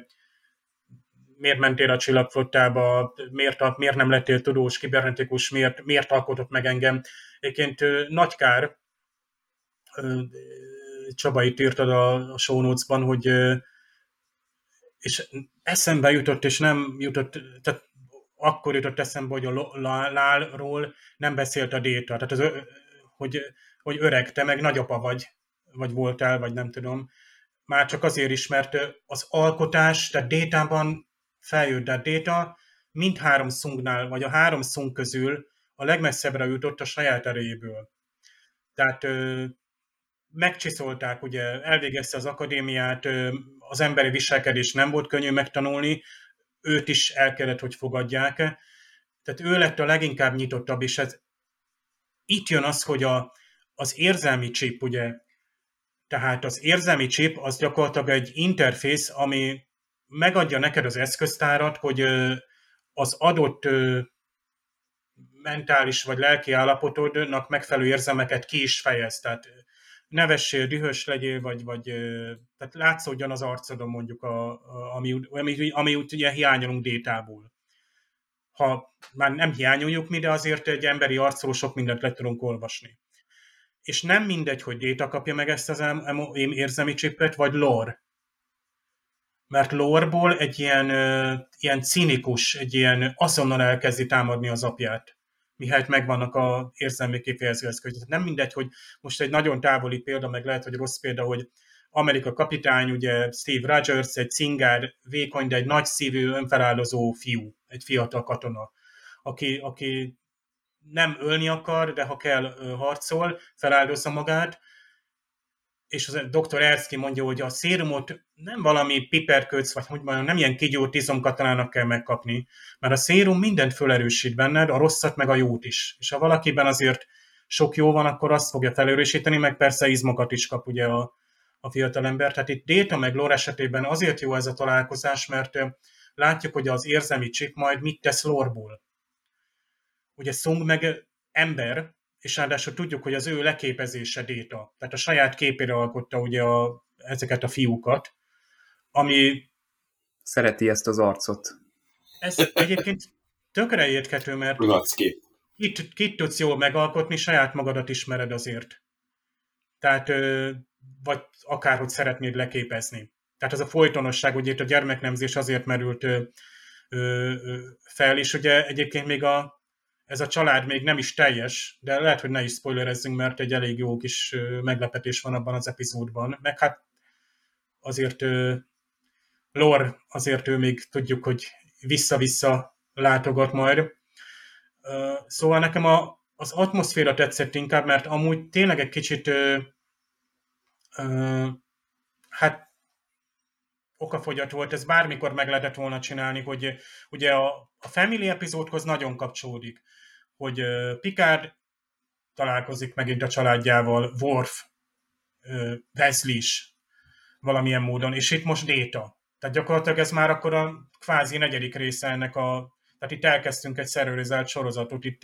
miért mentél a csillagflottába, miért, miért nem lettél tudós, kibernetikus, miért, miért alkotott meg engem. Egyébként nagy kár, Csaba itt írtad a, a show notes-ban, hogy és eszembe jutott, és nem jutott, tehát akkor jutott eszembe, hogy a Lálról nem beszélt a Déta, tehát az, hogy, hogy öreg, te meg nagyapa vagy, vagy voltál, vagy nem tudom. Már csak azért is, mert az alkotás, tehát Détában feljött a Data, mindhárom szungnál, vagy a három szung közül a legmesszebbre jutott a saját erejéből. Tehát ö, megcsiszolták, ugye elvégezte az akadémiát, ö, az emberi viselkedés nem volt könnyű megtanulni, őt is el kellett, hogy fogadják. Tehát ő lett a leginkább nyitottabb, és ez itt jön az, hogy a, az érzelmi chip, ugye, tehát az érzelmi chip az gyakorlatilag egy interfész, ami megadja neked az eszköztárat, hogy az adott mentális vagy lelki állapotodnak megfelelő érzemeket ki is fejez. Tehát nevessél, dühös legyél, vagy, vagy tehát látszódjon az arcodon mondjuk, a, a, ami, ami, ami ugye hiányolunk détából. Ha már nem hiányoljuk mi, de azért egy emberi arcról sok mindent le tudunk olvasni. És nem mindegy, hogy déta kapja meg ezt az érzelmi csipet, vagy lore. Mert lorból egy ilyen, ilyen cinikus, egy ilyen azonnal elkezdi támadni az apját mihelyt megvannak a érzelmi kifejező eszközök. Nem mindegy, hogy most egy nagyon távoli példa, meg lehet, hogy rossz példa, hogy Amerika kapitány, ugye Steve Rogers, egy cingár, vékony, de egy nagy szívű, önfeláldozó fiú, egy fiatal katona, aki, aki nem ölni akar, de ha kell, harcol, feláldozza magát, és az dr. Erszki mondja, hogy a szérumot nem valami piperköc, vagy hogy mondjam, nem ilyen kigyúrt izomkatalának kell megkapni, mert a szérum mindent felerősít benned, a rosszat meg a jót is. És ha valakiben azért sok jó van, akkor azt fogja felerősíteni, meg persze izmokat is kap ugye a, a fiatalember. Tehát itt Déta meg Lore esetében azért jó ez a találkozás, mert látjuk, hogy az érzelmi csip majd mit tesz lorból. Ugye Sung meg ember, és ráadásul tudjuk, hogy az ő leképezése Déta, tehát a saját képére alkotta ugye a, ezeket a fiúkat, ami... Szereti ezt az arcot. Ez egyébként tökre érthető, mert kit, kit tudsz jól megalkotni, saját magadat ismered azért. Tehát, vagy akárhogy szeretnéd leképezni. Tehát ez a folytonosság, ugye itt a gyermeknemzés azért merült fel, és ugye egyébként még a, ez a család még nem is teljes, de lehet, hogy ne is spoilerezzünk, mert egy elég jó kis meglepetés van abban az epizódban. Meg hát azért Lor, azért ő még tudjuk, hogy vissza-vissza látogat majd. Szóval nekem a, az atmoszféra tetszett inkább, mert amúgy tényleg egy kicsit hát okafogyat volt, ez bármikor meg lehetett volna csinálni, hogy ugye a, a Family epizódhoz nagyon kapcsolódik hogy Picard találkozik megint a családjával, Worf, Wesley is valamilyen módon, és itt most Déta. Tehát gyakorlatilag ez már akkor a kvázi negyedik része ennek a tehát itt elkezdtünk egy szerverizált sorozatot, itt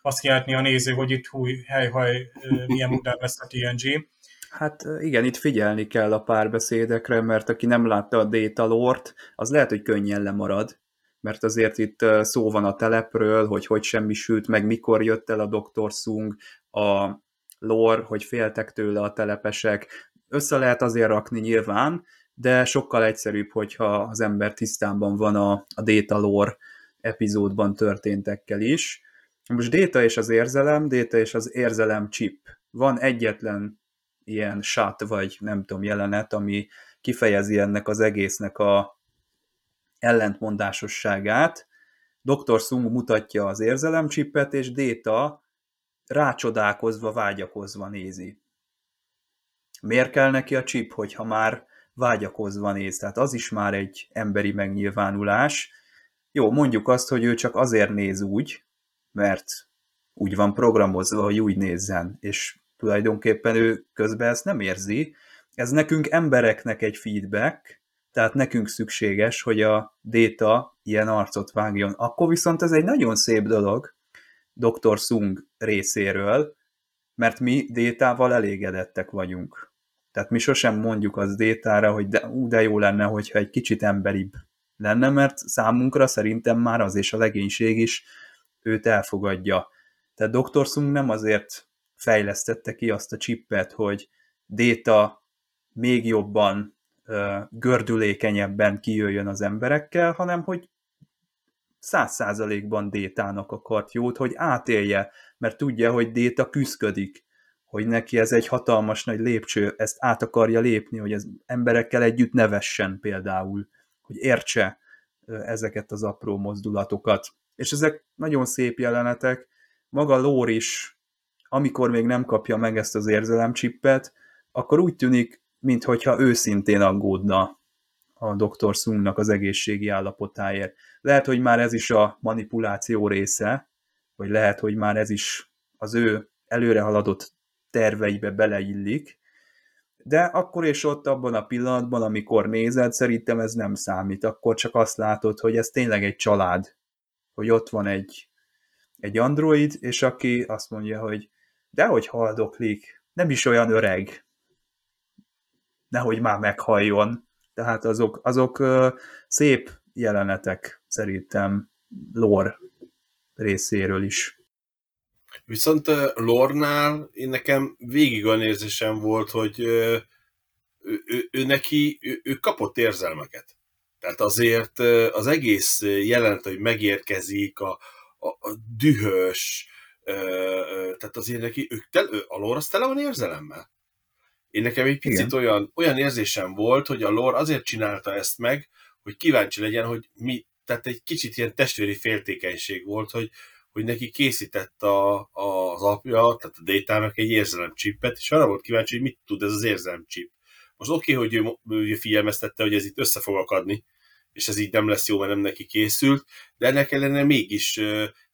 azt kiáltni a néző, hogy itt húj, helyhaj, milyen modern lesz a TNG. Hát igen, itt figyelni kell a párbeszédekre, mert aki nem látta a Data Lord, az lehet, hogy könnyen lemarad, mert azért itt szó van a telepről, hogy hogy semmisült meg, mikor jött el a Dr. Sung, a lore, hogy féltek tőle a telepesek. Össze lehet azért rakni nyilván, de sokkal egyszerűbb, hogyha az ember tisztában van a, a Data Lore epizódban történtekkel is. Most Data és az érzelem, Data és az érzelem chip. Van egyetlen ilyen shot, vagy nem tudom, jelenet, ami kifejezi ennek az egésznek a, ellentmondásosságát. Dr. Sung mutatja az érzelemcsippet, és Déta rácsodálkozva, vágyakozva nézi. Miért kell neki a chip, hogyha már vágyakozva néz? Tehát az is már egy emberi megnyilvánulás. Jó, mondjuk azt, hogy ő csak azért néz úgy, mert úgy van programozva, hogy úgy nézzen, és tulajdonképpen ő közben ezt nem érzi. Ez nekünk embereknek egy feedback, tehát nekünk szükséges, hogy a Déta ilyen arcot vágjon. Akkor viszont ez egy nagyon szép dolog Dr. Sung részéről, mert mi Détával elégedettek vagyunk. Tehát mi sosem mondjuk az Détára, hogy de, ú, de jó lenne, hogyha egy kicsit emberibb lenne, mert számunkra szerintem már az és a legénység is őt elfogadja. Tehát Dr. Sung nem azért fejlesztette ki azt a csippet, hogy Déta még jobban gördülékenyebben kijöjjön az emberekkel, hanem hogy száz százalékban Détának akart jót, hogy átélje, mert tudja, hogy Déta küzdködik, hogy neki ez egy hatalmas nagy lépcső, ezt át akarja lépni, hogy az emberekkel együtt nevessen például, hogy értse ezeket az apró mozdulatokat. És ezek nagyon szép jelenetek. Maga Lór is, amikor még nem kapja meg ezt az érzelemcsippet, akkor úgy tűnik, mint hogyha őszintén aggódna a doktor Sungnak az egészségi állapotáért. Lehet, hogy már ez is a manipuláció része, vagy lehet, hogy már ez is az ő előre haladott terveibe beleillik, de akkor és ott abban a pillanatban, amikor nézed, szerintem ez nem számít. Akkor csak azt látod, hogy ez tényleg egy család, hogy ott van egy egy android, és aki azt mondja, hogy dehogy haldoklik, nem is olyan öreg, nehogy már meghalljon. Tehát azok, azok szép jelenetek szerintem lore részéről is. Viszont Lornál én nekem végig olyan érzésem volt, hogy ő, ő, ő neki, ő, ő kapott érzelmeket. Tehát azért az egész jelent, hogy megérkezik a, a, a dühös, tehát azért neki, ők a Lore az tele van érzelemmel. Én nekem egy picit Igen. olyan, olyan érzésem volt, hogy a Lore azért csinálta ezt meg, hogy kíváncsi legyen, hogy mi, tehát egy kicsit ilyen testvéri féltékenység volt, hogy, hogy neki készített a, a, az apja, tehát a Data-nak egy érzelemcsippet, és arra volt kíváncsi, hogy mit tud ez az érzelemcsip. Most oké, okay, hogy ő, ő figyelmeztette, hogy ez itt össze fog akadni, és ez így nem lesz jó, mert nem neki készült, de ennek ellenére mégis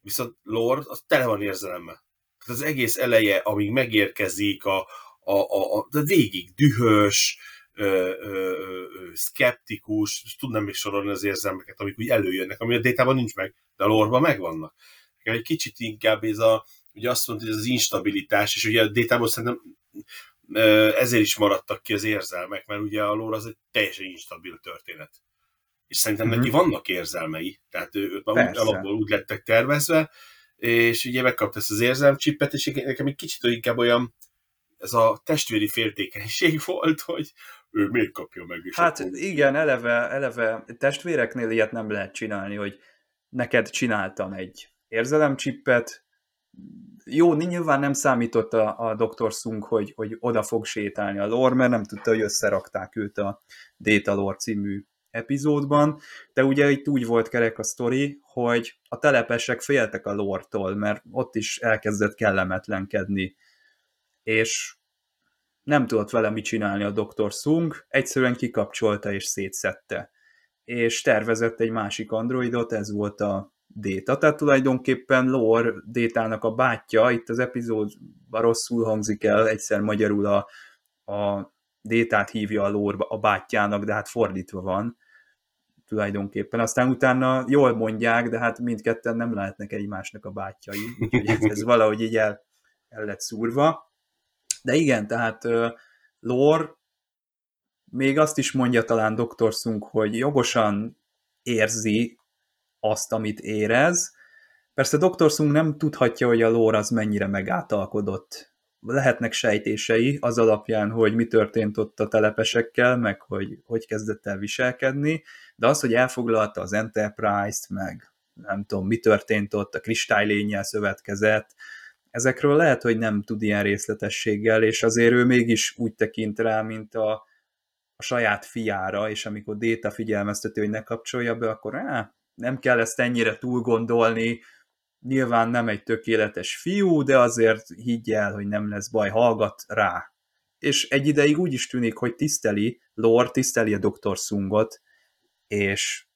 viszont Lord az tele van érzelemmel. Tehát az egész eleje, amíg megérkezik, a, a, a, a végig dühös, ö, ö, ö, szkeptikus, és tudnám még sorolni az érzelmeket, amik úgy előjönnek, ami a détában nincs meg, de a lorban megvannak egy kicsit inkább ez a, ugye azt mondta, hogy ez az instabilitás, és ugye a détából szerintem ezért is maradtak ki az érzelmek, mert ugye a lóra az egy teljesen instabil történet. És szerintem mm-hmm. neki vannak érzelmei, tehát őt már úgy, alapból úgy lettek tervezve, és ugye megkapta ezt az érzelmcsippet, és nekem egy kicsit inkább olyan ez a testvéri féltékenység volt, hogy ő miért kapja meg. És hát akkor... igen, eleve, eleve testvéreknél ilyet nem lehet csinálni, hogy neked csináltam egy érzelemcsippet. Jó, nyilván nem számított a, a Dr. Sung, hogy, hogy oda fog sétálni a lore, mert nem tudta, hogy összerakták őt a Data Lore című epizódban, de ugye itt úgy volt kerek a sztori, hogy a telepesek féltek a lortól, mert ott is elkezdett kellemetlenkedni, és nem tudott vele mit csinálni a Dr. Sung, egyszerűen kikapcsolta és szétszette. És tervezett egy másik androidot, ez volt a Déta, tehát tulajdonképpen Lore Détának a bátyja, itt az epizódban rosszul hangzik el, egyszer magyarul a, a Détát hívja a Lore a bátyjának, de hát fordítva van tulajdonképpen. Aztán utána jól mondják, de hát mindketten nem lehetnek egymásnak a bátyjai, úgyhogy ez, ez valahogy így el, el lett szúrva. De igen, tehát Lore még azt is mondja talán Dr. Sung, hogy jogosan érzi azt, amit érez. Persze Dr. Sung nem tudhatja, hogy a lore az mennyire megátalkodott. Lehetnek sejtései az alapján, hogy mi történt ott a telepesekkel, meg hogy hogy kezdett el viselkedni, de az, hogy elfoglalta az Enterprise-t, meg nem tudom, mi történt ott, a kristálylényel szövetkezett, ezekről lehet, hogy nem tud ilyen részletességgel, és azért ő mégis úgy tekint rá, mint a, a saját fiára, és amikor Déta figyelmezteti, hogy ne kapcsolja be, akkor á, nem kell ezt ennyire túl gondolni, nyilván nem egy tökéletes fiú, de azért higgy el, hogy nem lesz baj, hallgat rá. És egy ideig úgy is tűnik, hogy tiszteli, Lore tiszteli a Dr. Sungot, és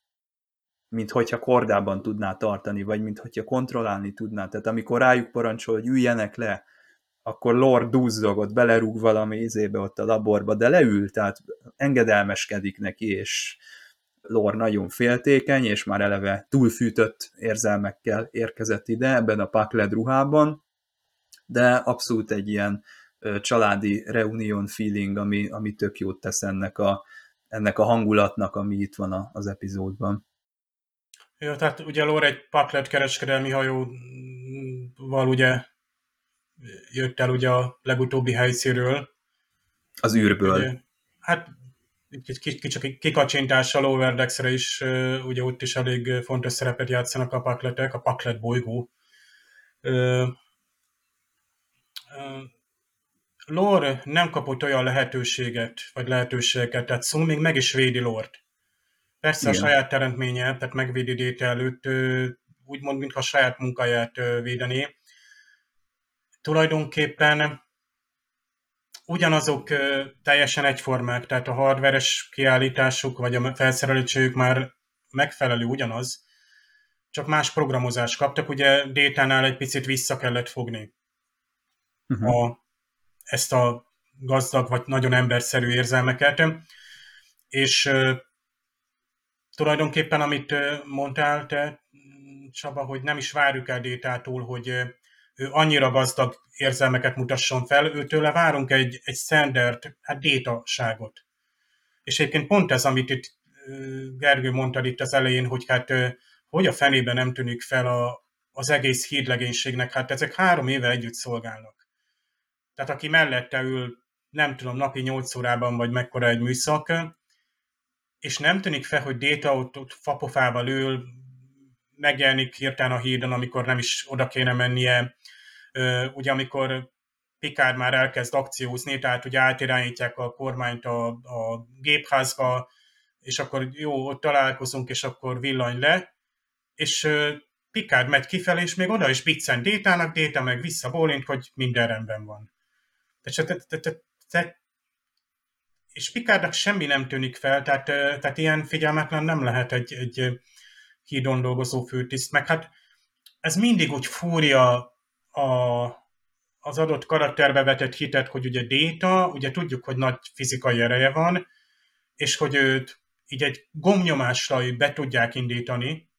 mint hogyha kordában tudná tartani, vagy mint hogyha kontrollálni tudná. Tehát amikor rájuk parancsol, hogy üljenek le, akkor Lord duzzogott, belerúg valami izébe ott a laborba, de leül, tehát engedelmeskedik neki, és Lore nagyon féltékeny, és már eleve túlfűtött érzelmekkel érkezett ide ebben a Pakled ruhában, de abszolút egy ilyen családi reunion feeling, ami, ami tök jót tesz ennek a, ennek a hangulatnak, ami itt van az epizódban. Ja, tehát ugye Lore egy Paklet kereskedelmi hajóval ugye jött el ugye a legutóbbi helyszíről. Az űrből. Ugye, hát kicsit kikacsintással Overdexre is, ugye ott is elég fontos szerepet játszanak a pakletek, a paklet bolygó. Lore nem kapott olyan lehetőséget, vagy lehetőséget, tehát szó még meg is védi Lord. Persze Igen. a saját teremtménye, tehát megvédi Déta előtt, úgymond, mintha a saját munkáját védené. Tulajdonképpen ugyanazok teljesen egyformák, tehát a hardveres kiállításuk vagy a felszerelítségük már megfelelő ugyanaz, csak más programozást kaptak, ugye Détánál egy picit vissza kellett fogni uh-huh. a, ezt a gazdag vagy nagyon emberszerű érzelmeket, és tulajdonképpen amit mondtál te, Csaba, hogy nem is várjuk el Détától, hogy ő annyira gazdag érzelmeket mutasson fel, őtőle várunk egy, egy standard, hát détaságot. És egyébként pont ez, amit itt Gergő mondta itt az elején, hogy hát hogy a fenében nem tűnik fel a, az egész hídlegénységnek, hát ezek három éve együtt szolgálnak. Tehát aki mellette ül, nem tudom, napi 8 órában, vagy mekkora egy műszak, és nem tűnik fel, hogy Déta ott, ott fapofával ül, megjelenik hirtelen a hídon, amikor nem is oda kéne mennie. Ugye amikor Picard már elkezd akciózni, tehát ugye átirányítják a kormányt a, a gépházba, és akkor jó, ott találkozunk, és akkor villany le, és Picard megy kifelé, és még oda is biccen Détának, Déta meg visszabólint, hogy minden rendben van. És Picardnak semmi nem tűnik fel, tehát, tehát ilyen figyelmetlen nem lehet egy, egy hídon dolgozó főtiszt, meg hát ez mindig úgy fúrja a, az adott karakterbe vetett hitet, hogy ugye Déta, ugye tudjuk, hogy nagy fizikai ereje van, és hogy őt így egy gomnyomásra be tudják indítani,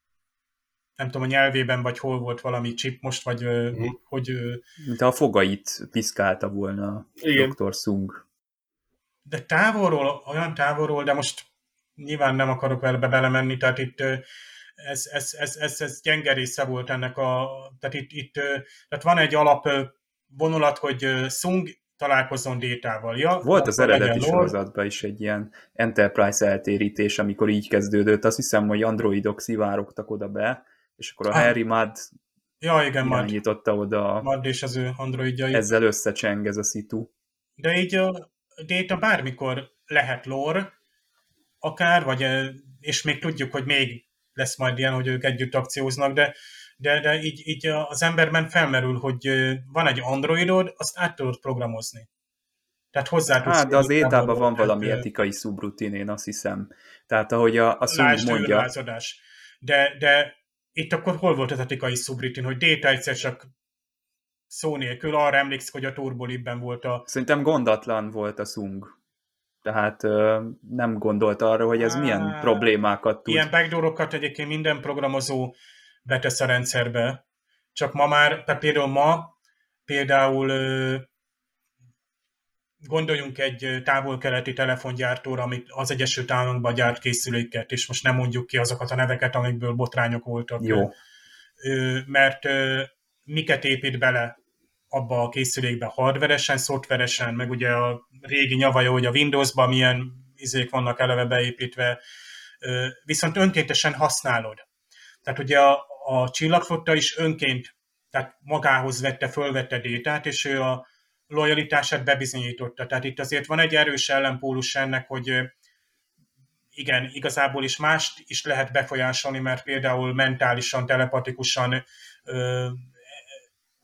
nem tudom, a nyelvében, vagy hol volt valami chip most, vagy uh-huh. hogy... Mint a fogait piszkálta volna Igen. Dr. Sung. De távolról, olyan távolról, de most nyilván nem akarok vele belemenni, tehát itt ez, ez, ez, ez, ez gyenge része volt ennek a... Tehát itt, itt tehát van egy alap vonulat, hogy Sung találkozzon détával. Ja, Volt az eredeti sorozatban is egy ilyen Enterprise eltérítés, amikor így kezdődött. Azt hiszem, hogy androidok szivárogtak oda be, és akkor a ah. Harry Mudd ja, igen, irányította Mad. oda. Mad és az ő androidjai. Ezzel összecseng ez a szitu. De így a Data bármikor lehet lore, akár, vagy, és még tudjuk, hogy még lesz majd ilyen, hogy ők együtt akcióznak, de, de, de így, így az emberben felmerül, hogy van egy androidod, azt át tudod programozni. Tehát hozzá tudsz... Hát, de az étában van valami etikai szubrutin, én azt hiszem. Tehát ahogy a, a szó mondja... De, de itt akkor hol volt az etikai szubrutin, hogy Data egyszer csak szó nélkül, arra emlékszik, hogy a Turbolibben volt a... Szerintem gondatlan volt a Sung. Tehát nem gondolt arra, hogy ez milyen problémákat tud. Ilyen backdoorokat egyébként minden programozó betesz a rendszerbe. Csak ma már, tehát például ma, például gondoljunk egy távol-keleti telefongyártóra, amit az Egyesült Államokban gyárt készüléket, és most nem mondjuk ki azokat a neveket, amikből botrányok voltak. Jó. Mert miket épít bele abba a készülékbe hardveresen, szoftveresen, meg ugye a régi nyavaja, hogy a Windowsban milyen izék vannak eleve beépítve, viszont önkéntesen használod. Tehát ugye a, a csillagflotta is önként, tehát magához vette, fölvette détát, és ő a lojalitását bebizonyította. Tehát itt azért van egy erős ellenpólus ennek, hogy igen, igazából is mást is lehet befolyásolni, mert például mentálisan, telepatikusan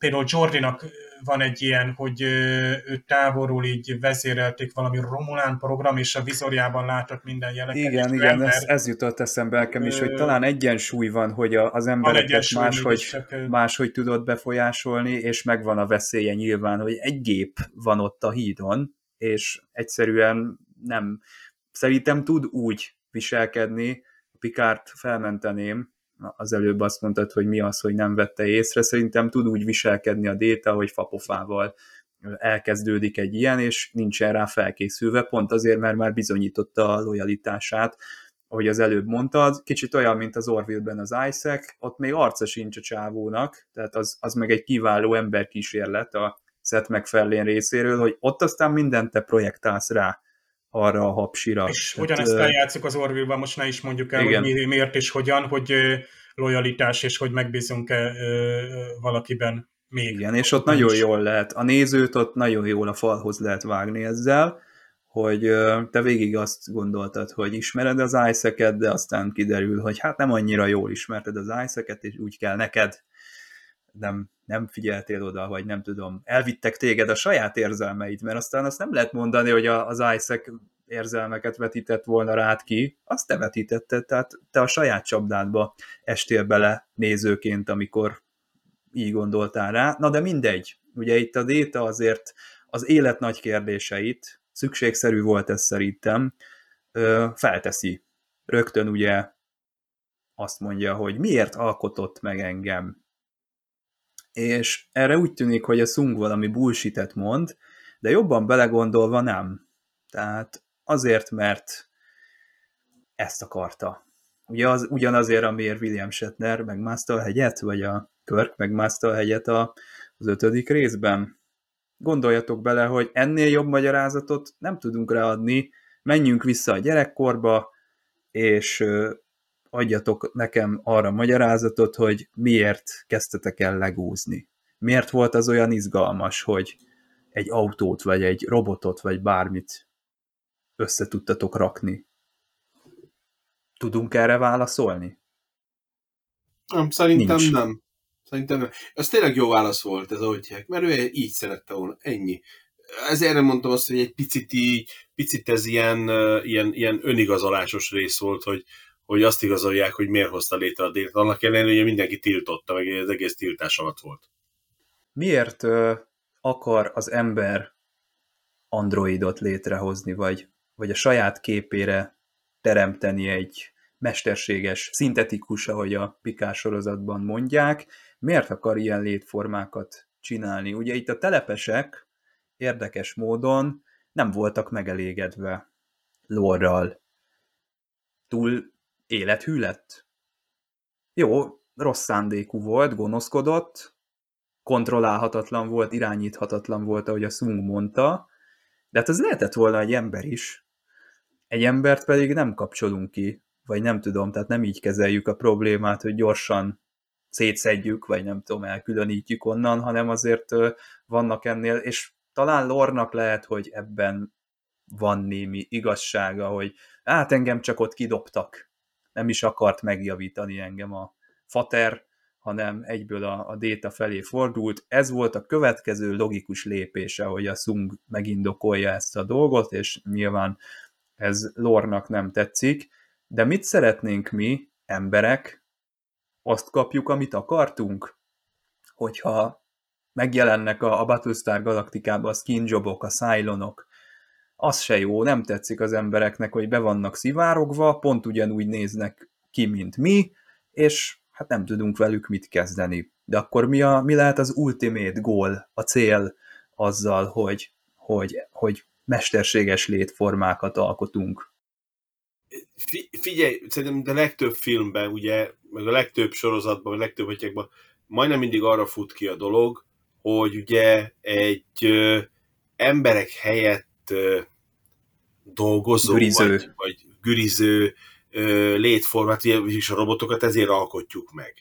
például Jordinak van egy ilyen, hogy ő távolról így vezérelték valami Romulán program, és a vizorjában látott minden jeleket. Igen, igen, ember, ez, ez jutott eszembe nekem is, hogy talán egyensúly van, hogy az embereket máshogy, csak, máshogy tudod befolyásolni, és megvan a veszélye nyilván, hogy egy gép van ott a hídon, és egyszerűen nem, szerintem tud úgy viselkedni, Pikárt felmenteném, az előbb azt mondtad, hogy mi az, hogy nem vette észre, szerintem tud úgy viselkedni a déta, hogy fapofával elkezdődik egy ilyen, és nincsen rá felkészülve, pont azért, mert már bizonyította a lojalitását, ahogy az előbb mondtad, kicsit olyan, mint az Orville-ben az Isaac, ott még arca sincs a csávónak, tehát az, az meg egy kiváló emberkísérlet a Seth MacFarlane részéről, hogy ott aztán mindent te projektálsz rá arra a hapsira. És Tehát, ugyanezt eljátszuk az Orville-ban, most ne is mondjuk el, igen. hogy miért és hogyan, hogy lojalitás, és hogy megbízunk-e valakiben még. Igen, és ott nagyon is. jól lehet, a nézőt ott nagyon jól a falhoz lehet vágni ezzel, hogy te végig azt gondoltad, hogy ismered az isaac de aztán kiderül, hogy hát nem annyira jól ismerted az isaac és úgy kell neked nem, nem figyeltél oda, vagy nem tudom, elvittek téged a saját érzelmeid, mert aztán azt nem lehet mondani, hogy az Isaac érzelmeket vetített volna rád ki, azt te vetítetted, tehát te a saját csapdádba estél bele nézőként, amikor így gondoltál rá. Na de mindegy, ugye itt a Déta azért az élet nagy kérdéseit, szükségszerű volt ez szerintem, felteszi. Rögtön ugye azt mondja, hogy miért alkotott meg engem. És erre úgy tűnik, hogy a Sung valami bullshit mond, de jobban belegondolva nem. Tehát azért, mert ezt akarta. Ugye az, ugyanazért, amiért William Shatner a hegyet, vagy a Kirk megmászta a hegyet a, az ötödik részben. Gondoljatok bele, hogy ennél jobb magyarázatot nem tudunk ráadni, menjünk vissza a gyerekkorba, és adjatok nekem arra magyarázatot, hogy miért kezdtetek el legúzni. Miért volt az olyan izgalmas, hogy egy autót, vagy egy robotot, vagy bármit össze tudtatok rakni. Tudunk erre válaszolni? Nem, szerintem Nincs. nem. Szerintem nem. Ez tényleg jó válasz volt, ez ahogy mert ő így szerette volna, ennyi. Ezért nem mondtam azt, hogy egy picit így, picit ez ilyen, ilyen, ilyen önigazolásos rész volt, hogy, hogy azt igazolják, hogy miért hozta létre a délt. Annak ellenére, hogy mindenki tiltotta, meg az egész tiltás alatt volt. Miért ö, akar az ember androidot létrehozni, vagy, vagy a saját képére teremteni egy mesterséges, szintetikus, ahogy a Pikás sorozatban mondják, miért akar ilyen létformákat csinálni? Ugye itt a telepesek érdekes módon nem voltak megelégedve lorral. Túl élethű lett? Jó, rossz szándékú volt, gonoszkodott, kontrollálhatatlan volt, irányíthatatlan volt, ahogy a Sung mondta, de hát ez lehetett volna egy ember is. Egy embert pedig nem kapcsolunk ki, vagy nem tudom, tehát nem így kezeljük a problémát, hogy gyorsan szétszedjük, vagy nem tudom, elkülönítjük onnan, hanem azért vannak ennél, és talán Lornak lehet, hogy ebben van némi igazsága, hogy hát engem csak ott kidobtak, nem is akart megjavítani engem a fater, hanem egyből a, a déta felé fordult. Ez volt a következő logikus lépése, hogy a Sung megindokolja ezt a dolgot, és nyilván ez Lornak nem tetszik, de mit szeretnénk mi, emberek, azt kapjuk, amit akartunk? Hogyha megjelennek a, a Battlestar galaktikában a skinjobok, a Cylonok, az se jó, nem tetszik az embereknek, hogy be vannak szivárogva, pont ugyanúgy néznek ki, mint mi, és hát nem tudunk velük mit kezdeni. De akkor mi, a, mi lehet az ultimate goal, a cél azzal, hogy, hogy, hogy mesterséges létformákat alkotunk? Figyelj, szerintem a legtöbb filmben, ugye, meg a legtöbb sorozatban, vagy a legtöbb atyákban majdnem mindig arra fut ki a dolog, hogy ugye egy ö, emberek helyett dolgozó, Güriző. vagy, vagy güriző létformát, ugye, vagyis a robotokat ezért alkotjuk meg.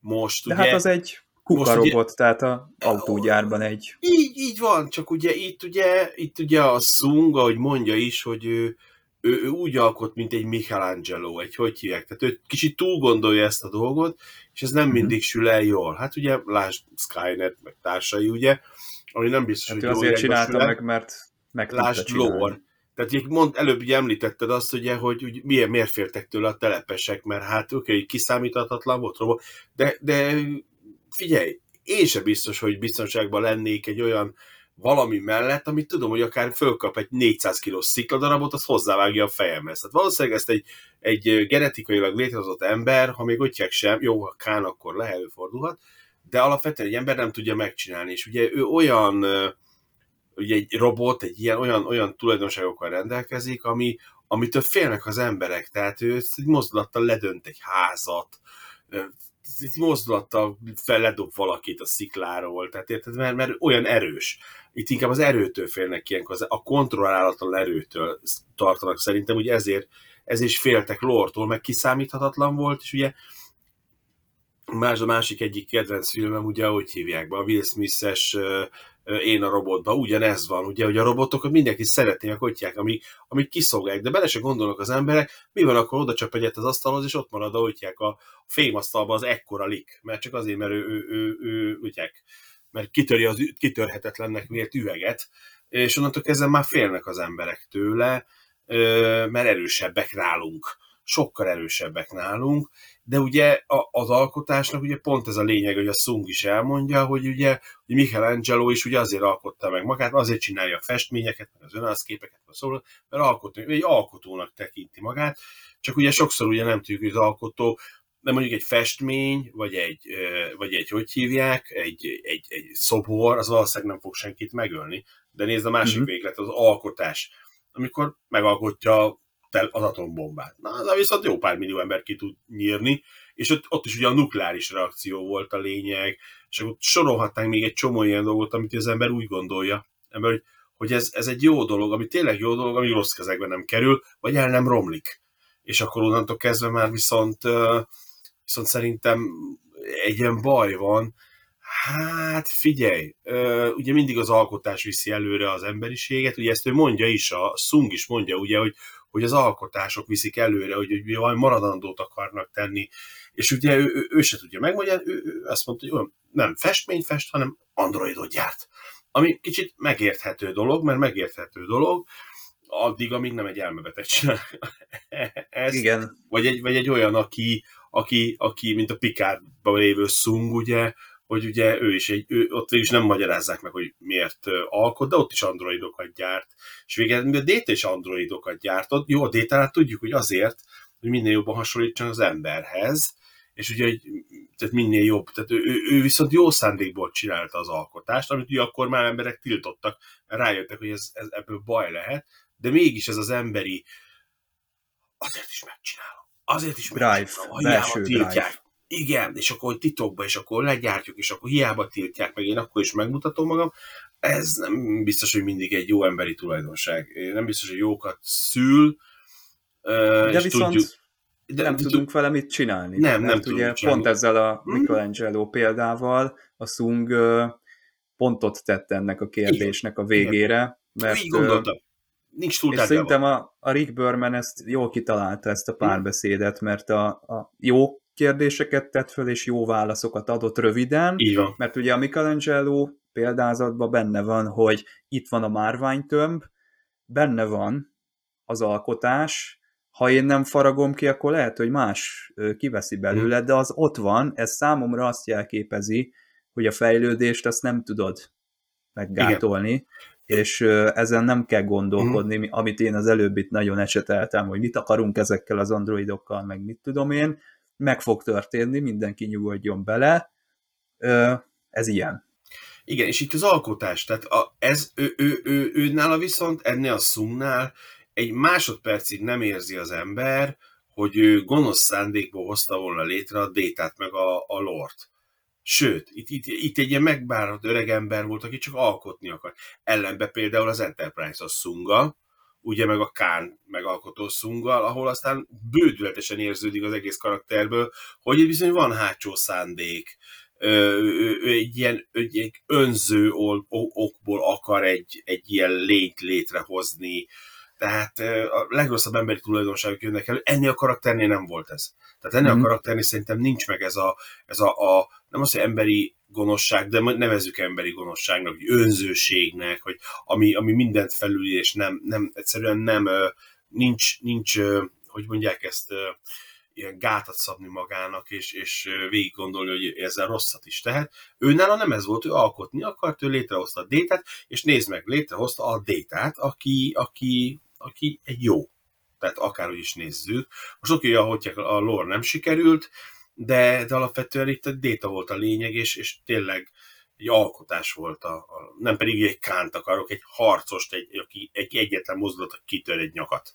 Most De ugye... hát az egy kukarobot, tehát a autógyárban egy... Így, így van, csak ugye itt ugye, itt ugye a Sung, ahogy mondja is, hogy ő, ő, ő úgy alkot, mint egy Michelangelo, egy hogy hívják, tehát ő kicsit túl gondolja ezt a dolgot, és ez nem Mhm. mindig sül el jól. Hát ugye, lásd Skynet, meg társai, ugye, ami nem biztos, Hát ő hogy jó azért csinálta meg, mert meg Lásd lore. Tehát így mond, előbb ugye említetted azt, ugye, hogy, hogy milyen, miért féltek tőle a telepesek, mert hát oké, okay, kiszámíthatatlan volt robot, de, de figyelj, én sem biztos, hogy biztonságban lennék egy olyan valami mellett, amit tudom, hogy akár fölkap egy 400 kilós szikladarabot, az hozzávágja a fejemhez. Tehát valószínűleg ezt egy, egy genetikailag létrehozott ember, ha még ottják sem, jó, ha kán, akkor le előfordulhat, de alapvetően egy ember nem tudja megcsinálni, és ugye ő olyan ugye egy robot, egy ilyen olyan, olyan tulajdonságokkal rendelkezik, ami, amitől félnek az emberek, tehát ő egy mozdulattal ledönt egy házat, egy mozdulattal ledob valakit a szikláról, tehát érted, mert, mert olyan erős. Itt inkább az erőtől félnek ilyenkor, a kontrollálatlan erőtől tartanak szerintem, ugye ezért, ezért is féltek Lortól, meg kiszámíthatatlan volt, és ugye más a másik egyik kedvenc filmem, ugye, hogy hívják be, a Will ö, Én a robotba, ugyanez van, ugye, hogy a robotokat mindenki szeretné, meg hogyják, amik, amik kiszolgálják, de bele se gondolnak az emberek, mi van akkor oda csap egyet az asztalhoz, és ott marad, ahogy hívják, a fémasztalba az ekkora lik, mert csak azért, mert ő, ő, ő, ő ugyják, mert kitöri az kitörhetetlennek vélt üveget, és onnantól kezdve már félnek az emberek tőle, mert erősebbek nálunk, sokkal erősebbek nálunk, de ugye a- az alkotásnak ugye pont ez a lényeg, hogy a Sung is elmondja, hogy ugye hogy Michelangelo is ugye azért alkotta meg magát, azért csinálja a festményeket, meg az önállszképeket, meg szól, mert alkotó, egy alkotónak tekinti magát, csak ugye sokszor ugye nem tudjuk, hogy az alkotó de mondjuk egy festmény, vagy egy, vagy egy hogy hívják, egy, egy, egy szobor, az valószínűleg nem fog senkit megölni. De nézd a másik mm-hmm. véglet, az alkotás, amikor megalkotja az atombombát. Na, az viszont jó pár millió ember ki tud nyírni, és ott, ott is ugye a nukleáris reakció volt a lényeg, és akkor sorolhatnánk még egy csomó ilyen dolgot, amit az ember úgy gondolja, ember, hogy, hogy ez, ez egy jó dolog, ami tényleg jó dolog, ami rossz kezekbe nem kerül, vagy el nem romlik. És akkor onnantól kezdve már viszont, viszont szerintem egy ilyen baj van, Hát figyelj, ugye mindig az alkotás viszi előre az emberiséget, ugye ezt ő mondja is, a Sung is mondja, ugye, hogy, hogy az alkotások viszik előre, hogy, hogy valami maradandót akarnak tenni, és ugye ő, ő, ő se tudja megmagyarázni, ő, ő azt mondta, hogy nem festményt fest, hanem androidot gyárt. Ami kicsit megérthető dolog, mert megérthető dolog, addig, amíg nem egy elmebeteg csinál ezt. Igen. Vagy egy, vagy egy olyan, aki, aki, aki, mint a Picardban lévő Sung, ugye, hogy ugye ő is egy, ő, ott is nem magyarázzák meg, hogy miért alkot, de ott is androidokat gyárt. És végül a Data is androidokat gyártott. Jó, a data tudjuk, hogy azért, hogy minél jobban hasonlítson az emberhez, és ugye hogy, tehát minél jobb. Tehát ő, ő, ő viszont jó szándékból csinálta az alkotást, amit ugye akkor már emberek tiltottak, mert rájöttek, hogy ez, ez ebből baj lehet, de mégis ez az emberi azért is megcsinálom. Azért is megcsinálom. Drive, belső drive igen, és akkor titokba, és akkor legyártjuk, és akkor hiába tiltják meg, én akkor is megmutatom magam. Ez nem biztos, hogy mindig egy jó emberi tulajdonság. Nem biztos, hogy jókat szül. De viszont tudjuk, de nem tudunk vele mit csinálni. Nem, nem tudunk ugye csinálni. Pont ezzel a mhm. Michelangelo példával a Sung pontot tett ennek a kérdésnek a végére. Mert, Így gondoltam. Nincs túl És szerintem a, a Rick Berman ezt jól kitalálta ezt a párbeszédet, mert a, a jó kérdéseket tett föl, és jó válaszokat adott röviden, Így van. mert ugye a Michelangelo példázatban benne van, hogy itt van a márványtömb, benne van az alkotás, ha én nem faragom ki, akkor lehet, hogy más kiveszi belőle, de az ott van, ez számomra azt jelképezi, hogy a fejlődést azt nem tudod meggátolni, Igen. és ezen nem kell gondolkodni, mm. amit én az előbb itt nagyon eseteltem, hogy mit akarunk ezekkel az androidokkal, meg mit tudom én, meg fog történni, mindenki nyugodjon bele, ez ilyen. Igen, és itt az alkotás, tehát a, ez, ő, ő, ő, ő, nála viszont, ennél a szumnál egy másodpercig nem érzi az ember, hogy ő gonosz szándékból hozta volna létre a détát meg a, a lort. Sőt, itt, itt, itt egy ilyen megbáradt öreg ember volt, aki csak alkotni akar. Ellenbe például az Enterprise a Sunga, ugye meg a Kán megalkotó szunggal, ahol aztán bődületesen érződik az egész karakterből, hogy itt bizony van hátsó szándék, ő egy ilyen egy önző okból akar egy, egy ilyen lényt létrehozni, tehát a legrosszabb emberi tulajdonságok jönnek elő, ennél a karakternél nem volt ez. Tehát ennél mm. a mhm. karakternél szerintem nincs meg ez a, ez a, a nem az, hogy emberi gonoszság, de nevezzük emberi gonoszságnak, vagy önzőségnek, hogy ami, ami mindent felül, és nem, nem egyszerűen nem, nincs, nincs, hogy mondják ezt, ilyen gátat szabni magának, és, és végig gondolni, hogy ezzel rosszat is tehet. Ő nála nem ez volt, ő alkotni akart, ő létrehozta a détát, és nézd meg, létrehozta a détát, aki, aki, aki egy jó. Tehát akárhogy is nézzük. Most oké, hogy a lore nem sikerült, de, de alapvetően itt a déta volt a lényeg, és, és tényleg egy alkotás volt, a, a, nem pedig egy kánt akarok, egy harcost, egy, aki egy egyetlen mozdulat, kitör egy nyakat.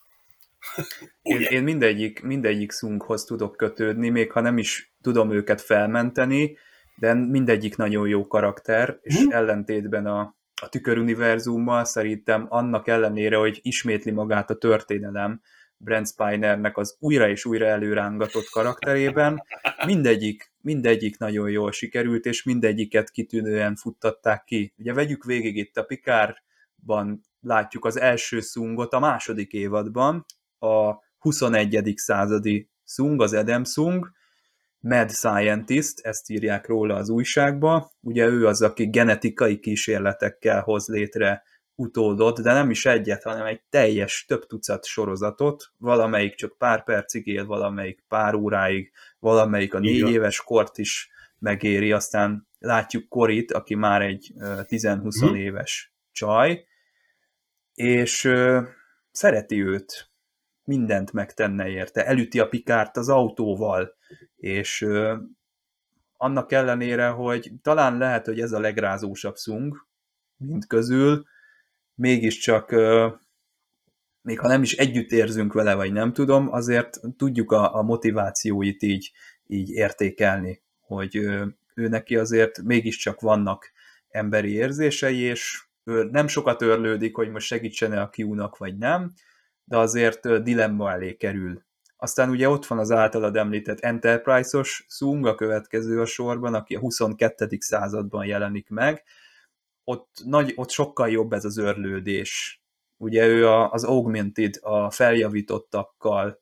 én, én mindegyik, mindegyik szunkhoz tudok kötődni, még ha nem is tudom őket felmenteni, de mindegyik nagyon jó karakter, és hmm. ellentétben a, a tüköruniverzummal szerintem annak ellenére, hogy ismétli magát a történelem, Brent Spinernek az újra és újra előrángatott karakterében. Mindegyik, mindegyik nagyon jól sikerült, és mindegyiket kitűnően futtatták ki. Ugye vegyük végig itt a Pikárban látjuk az első szungot a második évadban, a 21. századi szung, az Adam szung, Mad Scientist, ezt írják róla az újságba. Ugye ő az, aki genetikai kísérletekkel hoz létre utódot, de nem is egyet, hanem egy teljes több tucat sorozatot, valamelyik csak pár percig él, valamelyik pár óráig, valamelyik a négy Igen. éves kort is megéri, aztán látjuk Korit, aki már egy 10-20 hmm. éves csaj, és ö, szereti őt, mindent megtenne érte, elüti a pikárt az autóval, És annak ellenére, hogy talán lehet, hogy ez a legrázósabb szung, mint közül, mégiscsak még ha nem is együtt érzünk vele, vagy nem tudom, azért tudjuk a, a motivációit így, így értékelni, hogy ő, ő neki azért mégiscsak vannak emberi érzései, és ő nem sokat örlődik, hogy most segítsene a Q-nak, vagy nem, de azért dilemma elé kerül. Aztán ugye ott van az általad említett Enterprise-os Sung, a következő a sorban, aki a 22. században jelenik meg. Ott, nagy, ott sokkal jobb ez az örlődés. Ugye ő a, az Augmented, a feljavítottakkal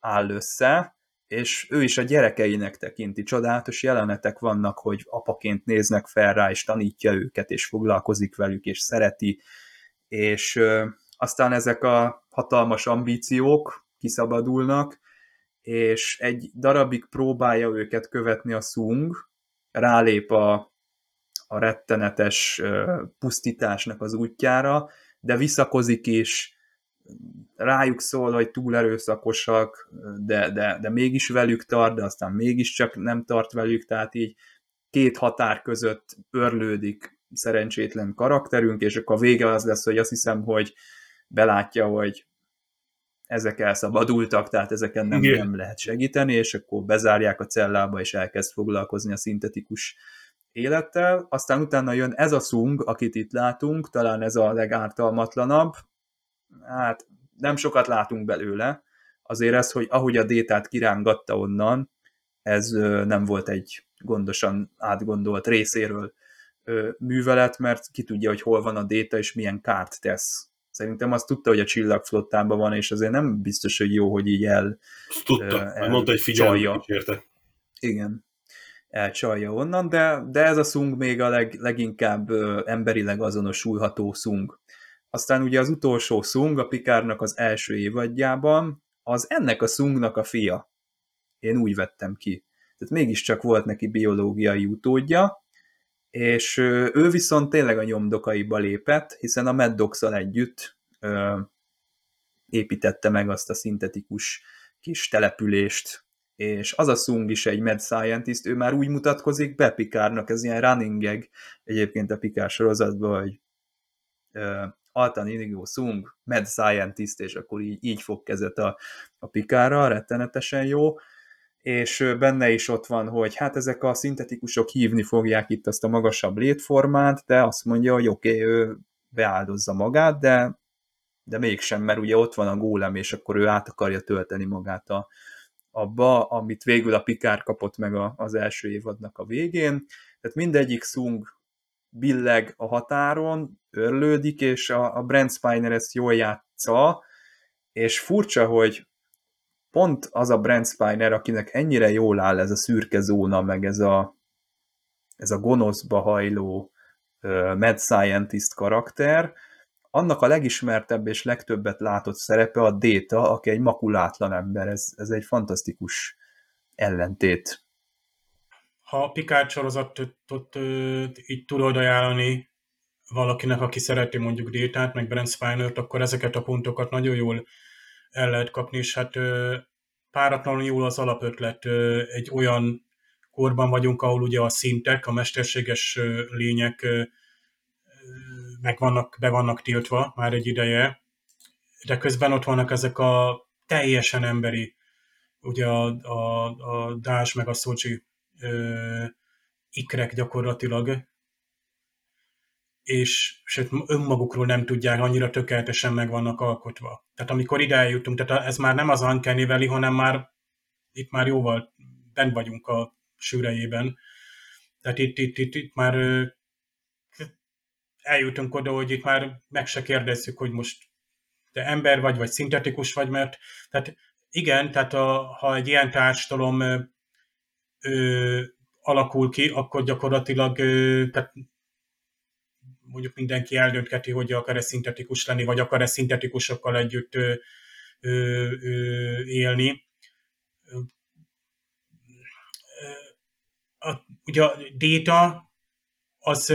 áll össze, és ő is a gyerekeinek tekinti. Csodálatos jelenetek vannak, hogy apaként néznek fel rá, és tanítja őket, és foglalkozik velük, és szereti, és ö, aztán ezek a hatalmas ambíciók kiszabadulnak, és egy darabig próbálja őket követni a szung, rálép a, a rettenetes pusztításnak az útjára, de visszakozik is, rájuk szól, hogy túl erőszakosak, de, de, de mégis velük tart, de aztán mégiscsak nem tart velük, tehát így két határ között örlődik szerencsétlen karakterünk, és akkor a vége az lesz, hogy azt hiszem, hogy belátja, hogy ezek elszabadultak, tehát ezeken nem, nem lehet segíteni, és akkor bezárják a cellába, és elkezd foglalkozni a szintetikus élettel. Aztán utána jön ez a Sung, akit itt látunk, talán ez a legártalmatlanabb, hát nem sokat látunk belőle, azért ez, hogy ahogy a détát kirángatta onnan, ez nem volt egy gondosan átgondolt részéről művelet, mert ki tudja, hogy hol van a déta, és milyen kárt tesz. Szerintem azt tudta, hogy a csillagflottában van, és azért nem biztos, hogy jó, hogy így el... Tudta, el, mondta, hogy figyelme érte. Igen, elcsalja onnan, de, de ez a szung még a leg, leginkább emberileg azonosulható szung. Aztán ugye az utolsó Sung, a Pikárnak az első évadjában, az ennek a Sungnak a fia. Én úgy vettem ki. Tehát mégiscsak volt neki biológiai utódja, és ő viszont tényleg a nyomdokaiba lépett, hiszen a Mad együtt ö, építette meg azt a szintetikus kis települést, és az a Sung is egy mad scientist, ő már úgy mutatkozik be Pikárnak, ez ilyen running gag. Egyébként a Pikár sorozatban, hogy Altan Inigo Sung, Mad Scientist, és akkor így, így fog kezet a, a pikára, rettenetesen jó, és benne is ott van, hogy hát ezek a szintetikusok hívni fogják itt azt a magasabb létformát, de azt mondja, hogy oké, okay, ő beáldozza magát, de, de mégsem, mert ugye ott van a gólem, és akkor ő át akarja tölteni magát a, abba, amit végül a Pikár kapott meg a, az első évadnak a végén. Tehát mindegyik Sung billeg a határon, örlődik, és a, a Brent Spiner ezt jól játsza, és furcsa, hogy pont az a Brent Spiner, akinek ennyire jól áll ez a szürke zóna, meg ez a, ez a gonoszba hajló uh, mad scientist karakter, annak a legismertebb és legtöbbet látott szerepe a Data, aki egy makulátlan ember. Ez, ez egy fantasztikus ellentét ha a Picard sorozatot így tudod ajánlani valakinek, aki szereti mondjuk Détát, meg Brent Spiner-t, akkor ezeket a pontokat nagyon jól el lehet kapni, és hát páratlanul jól az alapötlet. Egy olyan korban vagyunk, ahol ugye a szintek, a mesterséges lények meg vannak, be vannak tiltva már egy ideje, de közben ott vannak ezek a teljesen emberi, ugye a, a, a Dás meg a Szocsi ö, ikrek gyakorlatilag, és sőt, önmagukról nem tudják, annyira tökéletesen meg vannak alkotva. Tehát amikor ide eljutunk, tehát ez már nem az Uncanny Valley, hanem már itt már jóval bent vagyunk a sűrejében. Tehát itt, itt, itt, itt már eljutunk oda, hogy itt már meg se kérdezzük, hogy most te ember vagy, vagy szintetikus vagy, mert tehát igen, tehát a, ha egy ilyen társadalom ö, alakul ki, akkor gyakorlatilag ö, tehát mondjuk mindenki eldöntheti, hogy akar-e szintetikus lenni, vagy akar-e szintetikusokkal együtt ö, ö, ö, élni. A, ugye a Data az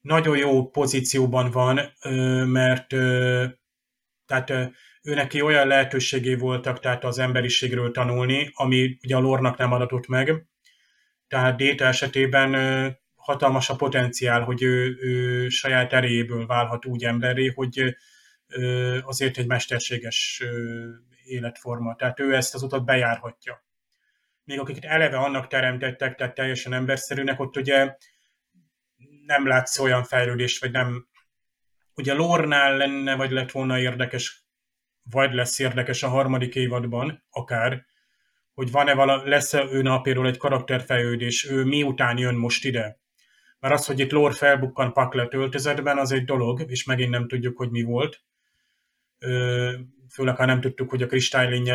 nagyon jó pozícióban van, mert tehát ő neki olyan lehetőségé voltak, tehát az emberiségről tanulni, ami ugye a lornak nem adatott meg. Tehát Déta esetében hatalmas a potenciál, hogy ő, ő saját erejéből válhat úgy emberré, hogy azért egy mesterséges életforma. Tehát ő ezt az utat bejárhatja. Még akiket eleve annak teremtettek, tehát teljesen emberszerűnek, ott ugye nem látsz olyan fejlődést, vagy nem... Ugye Lornál lenne, vagy lett volna érdekes, vagy lesz érdekes a harmadik évadban, akár, hogy van-e vala, lesz -e ő napéről egy karakterfejlődés, ő miután jön most ide. Mert az, hogy itt Lore felbukkan Paklet öltözetben, az egy dolog, és megint nem tudjuk, hogy mi volt. Főleg, ha nem tudtuk, hogy a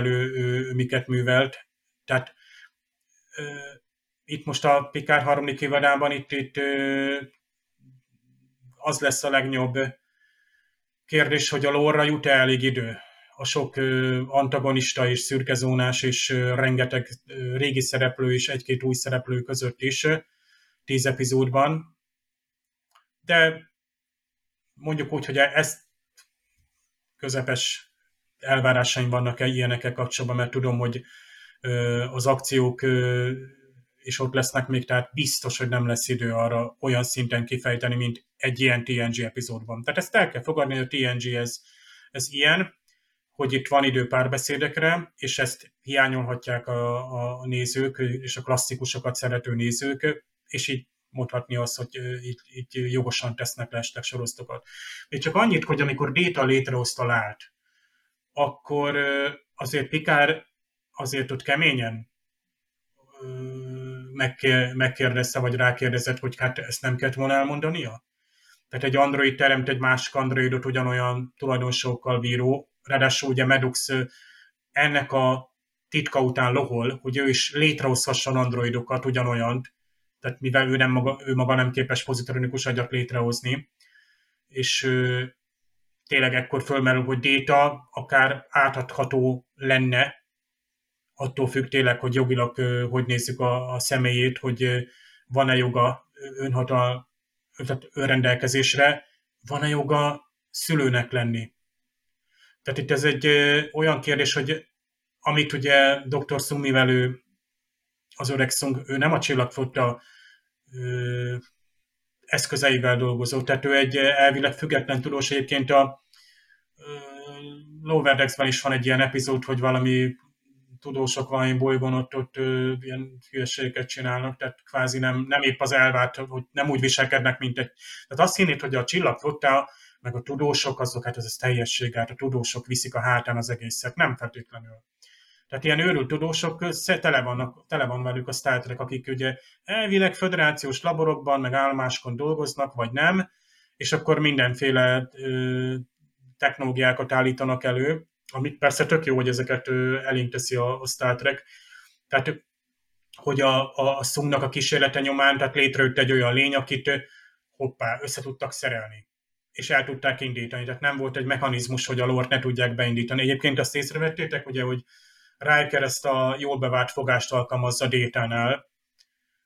ő, ő miket művelt. Tehát itt most a Pikár harmadik évadában itt, itt az lesz a legnagyobb kérdés, hogy a lóra jut-e elég idő. A sok antagonista és szürkezónás és rengeteg régi szereplő és egy-két új szereplő között is tíz epizódban. De mondjuk úgy, hogy ezt közepes elvárásaim vannak -e ilyenekkel kapcsolatban, mert tudom, hogy az akciók és ott lesznek még, tehát biztos, hogy nem lesz idő arra olyan szinten kifejteni, mint egy ilyen TNG epizódban. Tehát ezt el kell fogadni, hogy a TNG ez, ez ilyen, hogy itt van idő párbeszédekre, és ezt hiányolhatják a, a nézők, és a klasszikusokat szerető nézők, és így mondhatni azt, hogy itt, itt jogosan tesznek le estek sorozatokat. Még csak annyit, hogy amikor Déta létrehozta lát, akkor azért Pikár azért ott keményen megkérdezte, vagy rákérdezett, hogy hát ezt nem kellett volna elmondania? Tehát egy android teremt egy másik androidot ugyanolyan tulajdonságokkal bíró, ráadásul ugye Medux ennek a titka után lohol, hogy ő is létrehozhasson androidokat ugyanolyan, tehát mivel ő, nem maga, ő maga nem képes pozitronikus agyat létrehozni, és ő, tényleg ekkor fölmerül, hogy déta akár átadható lenne attól függ tényleg, hogy jogilag hogy nézzük a, a személyét, hogy van-e joga önhatal, tehát önrendelkezésre, van-e joga szülőnek lenni. Tehát itt ez egy olyan kérdés, hogy amit ugye dr. Summivel ő, az öreg Szung, ő nem a csillagfotta eszközeivel dolgozó, tehát ő egy elvileg független tudós, egyébként a Lower Decks-ben is van egy ilyen epizód, hogy valami tudósok valami bolygón ott, ott ö, ilyen hülyeségeket csinálnak, tehát kvázi nem, nem épp az elvárt, hogy nem úgy viselkednek, mint egy... Tehát azt hinnéd, hogy a csillagflotta, meg a tudósok, azok, hát ez, ez teljesség, hát a tudósok viszik a hátán az egészet, nem feltétlenül. Tehát ilyen őrült tudósok, tele, vannak, tele van velük a Star Trek, akik ugye elvileg föderációs laborokban, meg állomáskon dolgoznak, vagy nem, és akkor mindenféle ö, technológiákat állítanak elő, amit persze tök jó, hogy ezeket elénk teszi a, a Star Trek. Tehát, hogy a, a, a Szungnak a kísérlete nyomán, tehát létrejött egy olyan lény, akit hoppá, össze tudtak szerelni és el tudták indítani. Tehát nem volt egy mechanizmus, hogy a lort ne tudják beindítani. Egyébként azt észrevettétek, ugye, hogy Riker ezt a jól bevált fogást alkalmazza Détánál.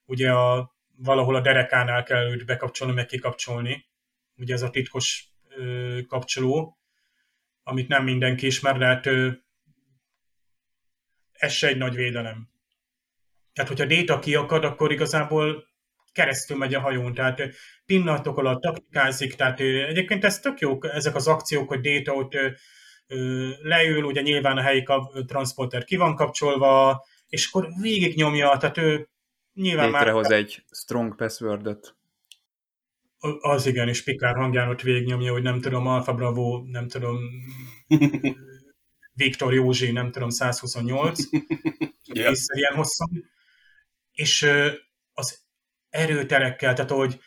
Ugye a, valahol a derekánál kell őt bekapcsolni, meg kikapcsolni. Ugye ez a titkos ö, kapcsoló amit nem mindenki ismer, de hát ez se egy nagy védelem. Tehát, hogyha déta kiakad, akkor igazából keresztül megy a hajón, tehát pillanatok alatt taktikázik, tehát egyébként ez tök jó, ezek az akciók, hogy déta ott leül, ugye nyilván a helyi transporter ki van kapcsolva, és akkor végignyomja, tehát ő nyilván Létrehoz már... egy strong passwordot. Az igen, és Pikár hangján ott végignyomja, hogy nem tudom, Alfa Bravo, nem tudom, Viktor Józsi, nem tudom, 128, yeah. ilyen hosszan. És az erőterekkel, tehát hogy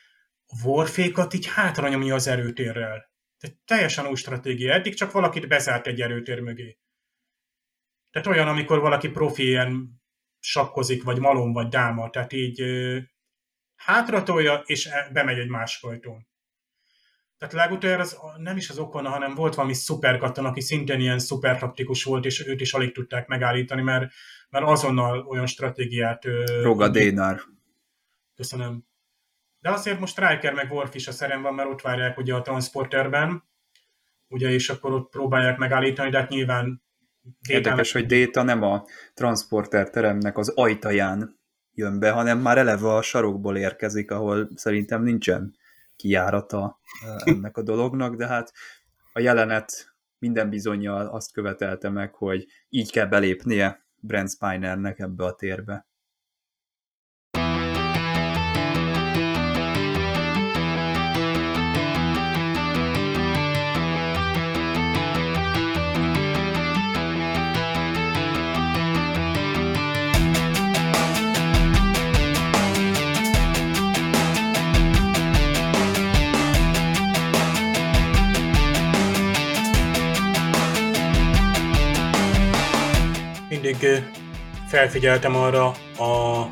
Warfékat így hátra nyomja az erőtérrel. Tehát teljesen új stratégia. Eddig csak valakit bezárt egy erőtér mögé. Tehát olyan, amikor valaki profi ilyen sakkozik, vagy malom, vagy dáma, tehát így hátratolja, és e, bemegy egy más ajtón. Tehát legutóbb az nem is az okona, hanem volt valami szuperkatton, aki szintén ilyen szupertaktikus volt, és őt is alig tudták megállítani, mert, mert azonnal olyan stratégiát... Roga Dénár. Köszönöm. De azért most Riker meg Worf is a szerem van, mert ott várják ugye a transporterben, ugye, és akkor ott próbálják megállítani, de hát nyilván Érdekes, hogy Déta nem a transporter teremnek az ajtaján jön be, hanem már eleve a sarokból érkezik, ahol szerintem nincsen kijárata ennek a dolognak, de hát a jelenet minden bizonyal azt követelte meg, hogy így kell belépnie Brent Spinernek ebbe a térbe. Mindig felfigyeltem arra a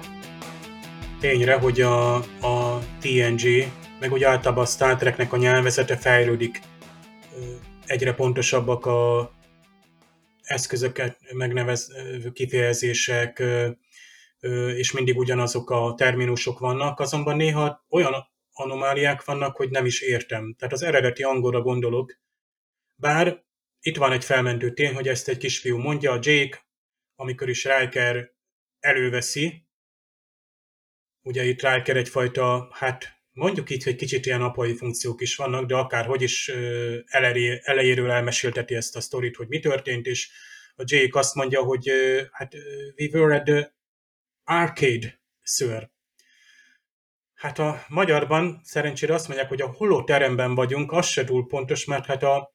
tényre, hogy a, a TNG, meg úgy általában a Star Treknek a nyelvezete fejlődik. Egyre pontosabbak a eszközöket megnevez kifejezések, és mindig ugyanazok a terminusok vannak, azonban néha olyan anomáliák vannak, hogy nem is értem. Tehát az eredeti angolra gondolok, bár itt van egy felmentő tény, hogy ezt egy kisfiú mondja, a Jake amikor is Riker előveszi, ugye itt Riker egyfajta, hát mondjuk így, hogy kicsit ilyen apai funkciók is vannak, de akárhogy is elejéről elmesélteti ezt a sztorit, hogy mi történt, és a Jake azt mondja, hogy hát we were at the arcade, sir. Hát a magyarban szerencsére azt mondják, hogy a holoteremben vagyunk, az se túl pontos, mert hát a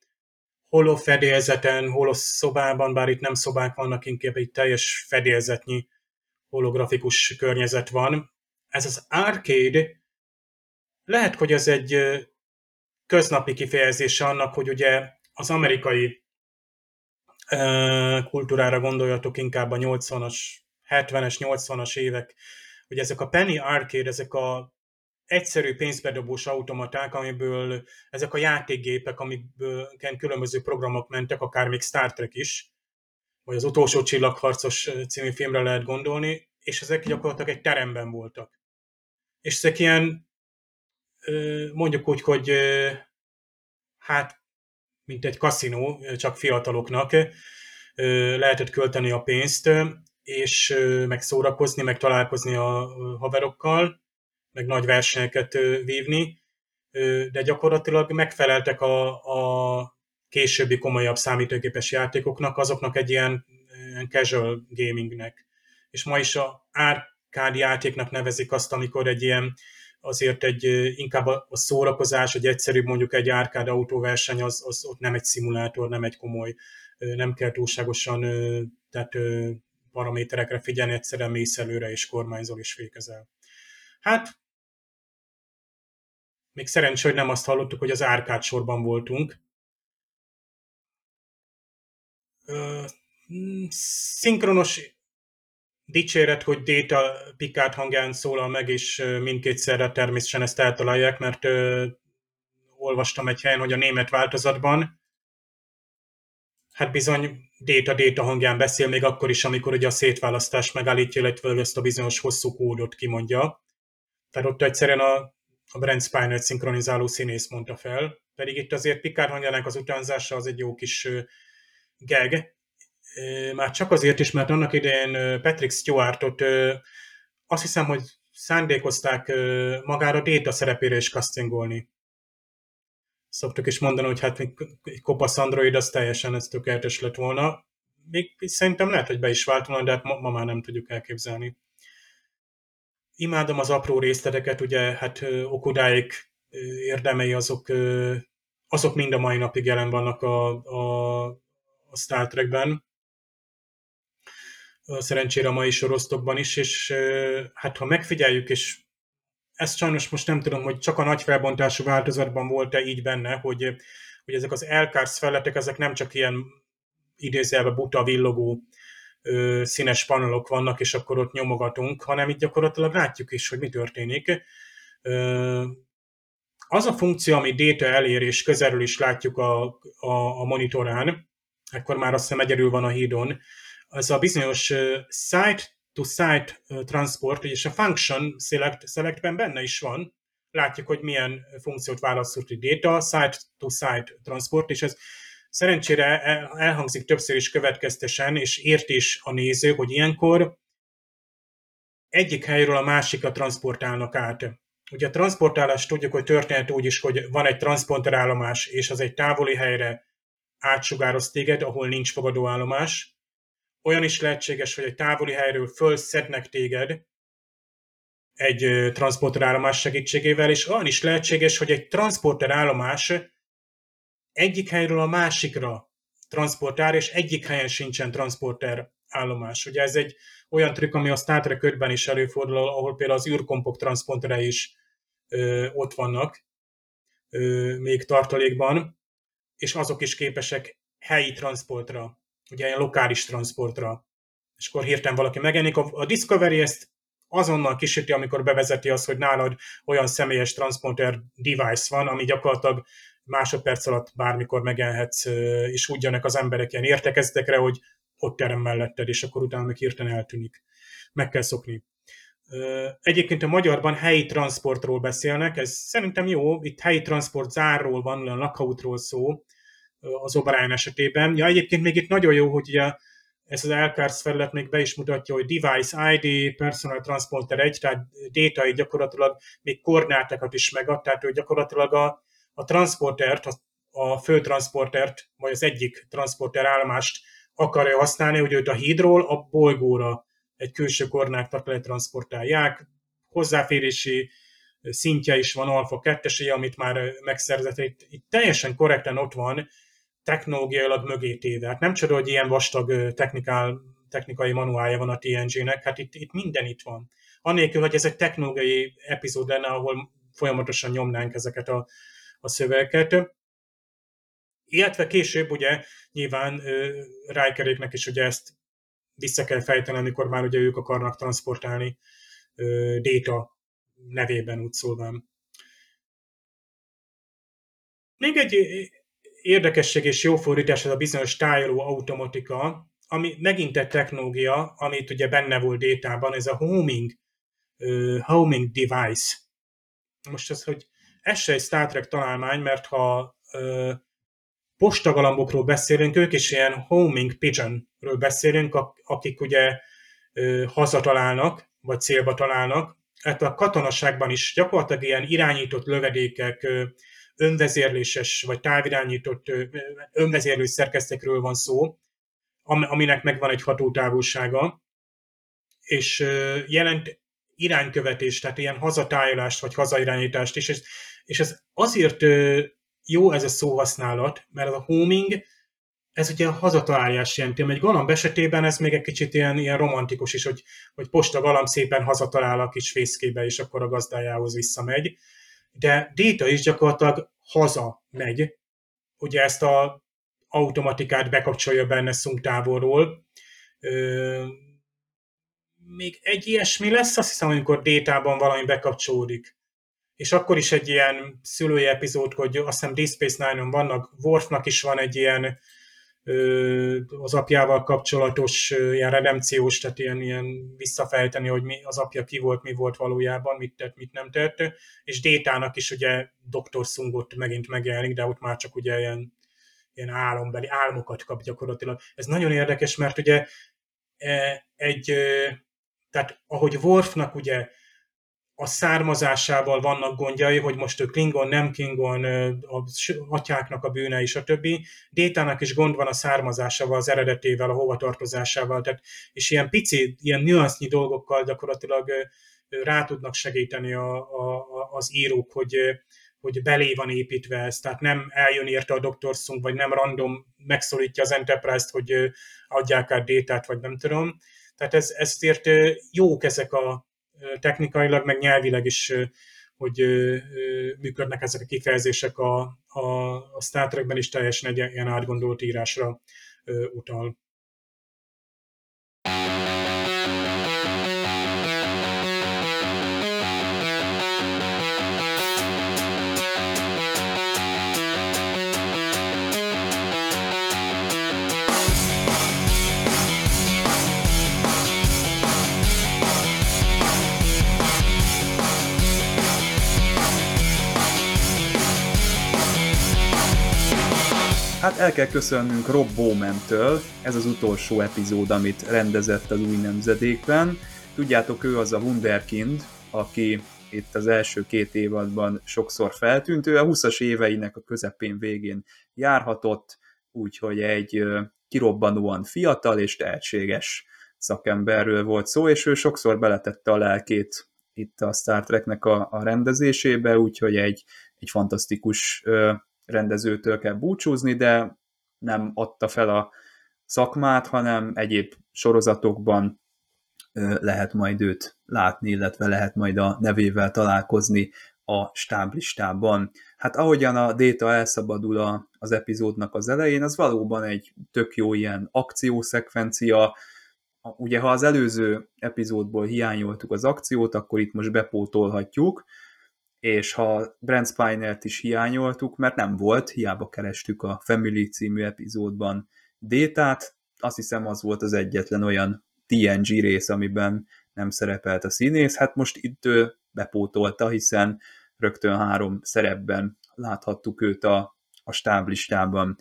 hol fedélzeten, hol szobában, bár itt nem szobák vannak, inkább egy teljes fedélzetnyi holografikus környezet van. Ez az arcade, lehet, hogy ez egy köznapi kifejezése annak, hogy ugye az amerikai kultúrára gondoljatok inkább a 80-as, 70-es, 80-as évek, hogy ezek a penny arcade, ezek a egyszerű pénzbedobós automaták, amiből ezek a játékgépek, amikből különböző programok mentek, akár még Star Trek is, vagy az utolsó csillagharcos című filmre lehet gondolni, és ezek gyakorlatilag egy teremben voltak. És ezek ilyen, mondjuk úgy, hogy hát, mint egy kaszinó, csak fiataloknak lehetett költeni a pénzt, és meg szórakozni, meg találkozni a haverokkal, meg nagy versenyeket vívni, de gyakorlatilag megfeleltek a, a későbbi komolyabb számítógépes játékoknak, azoknak egy ilyen, ilyen casual gamingnek. És ma is a árkád játéknak nevezik azt, amikor egy ilyen azért egy inkább a szórakozás, egy egyszerű mondjuk egy árkád autóverseny, az, az ott nem egy szimulátor, nem egy komoly, nem kell túlságosan tehát paraméterekre figyelni, egyszerűen mész előre és kormányzol és fékezel. Hát még szerencsé, hogy nem azt hallottuk, hogy az árkád sorban voltunk. Szinkronos dicséret, hogy Data Picard hangján szólal meg, és mindkétszerre természetesen ezt eltalálják, mert ö, olvastam egy helyen, hogy a német változatban hát bizony Data hangján beszél, még akkor is, amikor ugye a szétválasztás megállítja, illetve ezt a bizonyos hosszú kódot kimondja. Tehát ott egyszerűen a a Brent Spiner szinkronizáló színész mondta fel, pedig itt azért Picard hangjának az utánzása az egy jó kis geg, már csak azért is, mert annak idején Patrick Stewartot azt hiszem, hogy szándékozták magára Data szerepére is castingolni. Szoktuk is mondani, hogy hát egy kopasz android az teljesen ez tökéletes lett volna. Még szerintem lehet, hogy be is vált de hát ma, ma már nem tudjuk elképzelni imádom az apró részleteket, ugye hát Okudáik érdemei azok, azok mind a mai napig jelen vannak a, a, a Star Trekben. Szerencsére a mai sorosztokban is, és hát ha megfigyeljük, és ezt sajnos most nem tudom, hogy csak a nagy felbontású változatban volt-e így benne, hogy, hogy ezek az elkársz felletek, ezek nem csak ilyen idézelve buta villogó színes panelok vannak, és akkor ott nyomogatunk, hanem itt gyakorlatilag látjuk is, hogy mi történik. Az a funkció, ami data elér, és közelről is látjuk a, a, a monitorán, akkor már azt hiszem egyedül van a hídon, az a bizonyos site to site transport, és a function select, selectben benne is van, látjuk, hogy milyen funkciót választott a data, site-to-site transport, és ez szerencsére elhangzik többször is következtesen, és ért is a néző, hogy ilyenkor egyik helyről a másikra transportálnak át. Ugye a transportálás tudjuk, hogy történet úgy is, hogy van egy transporterállomás, és az egy távoli helyre átsugároz téged, ahol nincs fogadóállomás. Olyan is lehetséges, hogy egy távoli helyről fölszednek téged egy transporterállomás segítségével, és olyan is lehetséges, hogy egy transporterállomás egyik helyről a másikra transportál, és egyik helyen sincsen transporter állomás. Ugye ez egy olyan trükk, ami a Star Trek is előfordul, ahol például az űrkompok transzponterei is ö, ott vannak, ö, még tartalékban, és azok is képesek helyi transportra, ugye ilyen lokális transportra. És akkor hirtelen valaki megjelenik. A, a Discovery ezt azonnal kisüti, amikor bevezeti azt, hogy nálad olyan személyes transporter device van, ami gyakorlatilag másodperc alatt bármikor megjelenhetsz, és úgy jönnek az emberek ilyen értekeztekre, hogy ott terem melletted, és akkor utána meg hirtelen eltűnik. Meg kell szokni. Egyébként a magyarban helyi transportról beszélnek, ez szerintem jó, itt helyi transport zárról van, a lockoutról szó az O'Brien esetében. Ja, egyébként még itt nagyon jó, hogy ugye ez az Elkars felület még be is mutatja, hogy device ID, personal transporter 1, tehát data gyakorlatilag még koordinátákat is megad, tehát ő gyakorlatilag a, a transportert, a, a fő transportert, vagy az egyik transporter állomást akarja használni, hogy őt a hídról a bolygóra egy külső koordináknak letransportálják. Hozzáférési szintje is van alfa 2 amit már megszerzett. Itt, itt teljesen korrekten ott van, technológiailag mögé téve. Hát nem csoda, hogy ilyen vastag technikál, technikai manuálja van a TNG-nek, hát itt, itt minden itt van. Annélkül, hogy ez egy technológiai epizód lenne, ahol folyamatosan nyomnánk ezeket a, a szövegeket. Illetve később ugye nyilván Rijkeréknek is ugye ezt vissza kell fejteni, amikor már ugye ők akarnak transportálni data nevében úgy szólván. Még egy érdekesség és jó fordítás ez a bizonyos tájoló automatika, ami megint egy technológia, amit ugye benne volt détában, ez a homing, homing device. Most ez, hogy ez se egy Star Trek találmány, mert ha uh, postagalambokról beszélünk, ők is ilyen homing pigeonről beszélünk, akik ugye hazatalálnak, vagy célba találnak. Hát a katonaságban is gyakorlatilag ilyen irányított lövedékek, önvezérléses, vagy távirányított önvezérlő szerkesztekről van szó, aminek megvan egy hatótávolsága, és jelent iránykövetést, tehát ilyen hazatájolást, vagy hazairányítást, és és ez azért jó ez a szóhasználat, mert a homing, ez ugye a hazatalálás jelenti. Egy galamb esetében ez még egy kicsit ilyen, ilyen romantikus is, hogy, hogy posta galamb szépen hazatalál a kis fészkébe, és akkor a gazdájához visszamegy. De Déta is gyakorlatilag haza megy. Ugye ezt a automatikát bekapcsolja benne szunk távolról. Ö, még egy ilyesmi lesz, azt hiszem, amikor détában valami bekapcsolódik és akkor is egy ilyen szülői epizód, hogy azt hiszem Deep Space Nine-on vannak, Worfnak is van egy ilyen az apjával kapcsolatos ilyen redemciós, tehát ilyen, ilyen visszafejteni, hogy mi, az apja ki volt, mi volt valójában, mit tett, mit nem tett, és Détának is ugye Dr. Sungot megint megjelenik, de ott már csak ugye ilyen, ilyen álombeli álmokat kap gyakorlatilag. Ez nagyon érdekes, mert ugye e, egy, tehát ahogy Worfnak ugye a származásával vannak gondjai, hogy most ő Klingon, nem Klingon, a atyáknak a bűne és a többi. Détának is gond van a származásával, az eredetével, a hovatartozásával, tehát, és ilyen pici, ilyen nüansznyi dolgokkal gyakorlatilag rá tudnak segíteni a, a, az írók, hogy, hogy belé van építve ez, tehát nem eljön érte a Dr. Sung, vagy nem random megszólítja az Enterprise-t, hogy adják át détát, vagy nem tudom. Tehát ez, ezért jók ezek a, technikailag, meg nyelvileg is, hogy működnek ezek a kifejezések a, a, a Star Trekben is teljesen egy ilyen átgondolt írásra utal. Hát el kell köszönnünk Rob Bowman-től, ez az utolsó epizód, amit rendezett az új nemzedékben. Tudjátok, ő az a Wunderkind, aki itt az első két évadban sokszor feltűnt. Ő a 20-as éveinek a közepén végén járhatott, úgyhogy egy kirobbanóan fiatal és tehetséges szakemberről volt szó, és ő sokszor beletette a lelkét itt a Star Treknek a, a rendezésébe, úgyhogy egy, egy fantasztikus rendezőtől kell búcsúzni, de nem adta fel a szakmát, hanem egyéb sorozatokban lehet majd őt látni, illetve lehet majd a nevével találkozni a stáblistában. Hát ahogyan a Data elszabadul a, az epizódnak az elején, az valóban egy tök jó ilyen akciószekvencia, ugye ha az előző epizódból hiányoltuk az akciót, akkor itt most bepótolhatjuk, és ha Brent Spinert is hiányoltuk, mert nem volt, hiába kerestük a Family című epizódban Détát, azt hiszem az volt az egyetlen olyan TNG rész, amiben nem szerepelt a színész, hát most itt ő bepótolta, hiszen rögtön három szerepben láthattuk őt a, a stáblistában.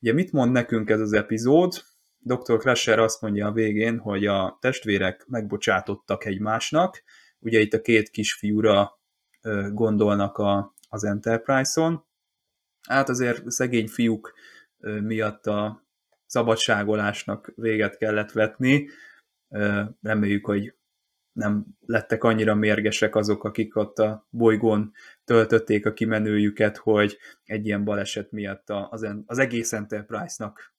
Ugye mit mond nekünk ez az epizód? Dr. Crusher azt mondja a végén, hogy a testvérek megbocsátottak egymásnak, ugye itt a két kisfiúra gondolnak a, az Enterprise-on. Hát azért szegény fiúk miatt a szabadságolásnak véget kellett vetni. Reméljük, hogy nem lettek annyira mérgesek azok, akik ott a bolygón töltötték a kimenőjüket, hogy egy ilyen baleset miatt az, az egész Enterprise-nak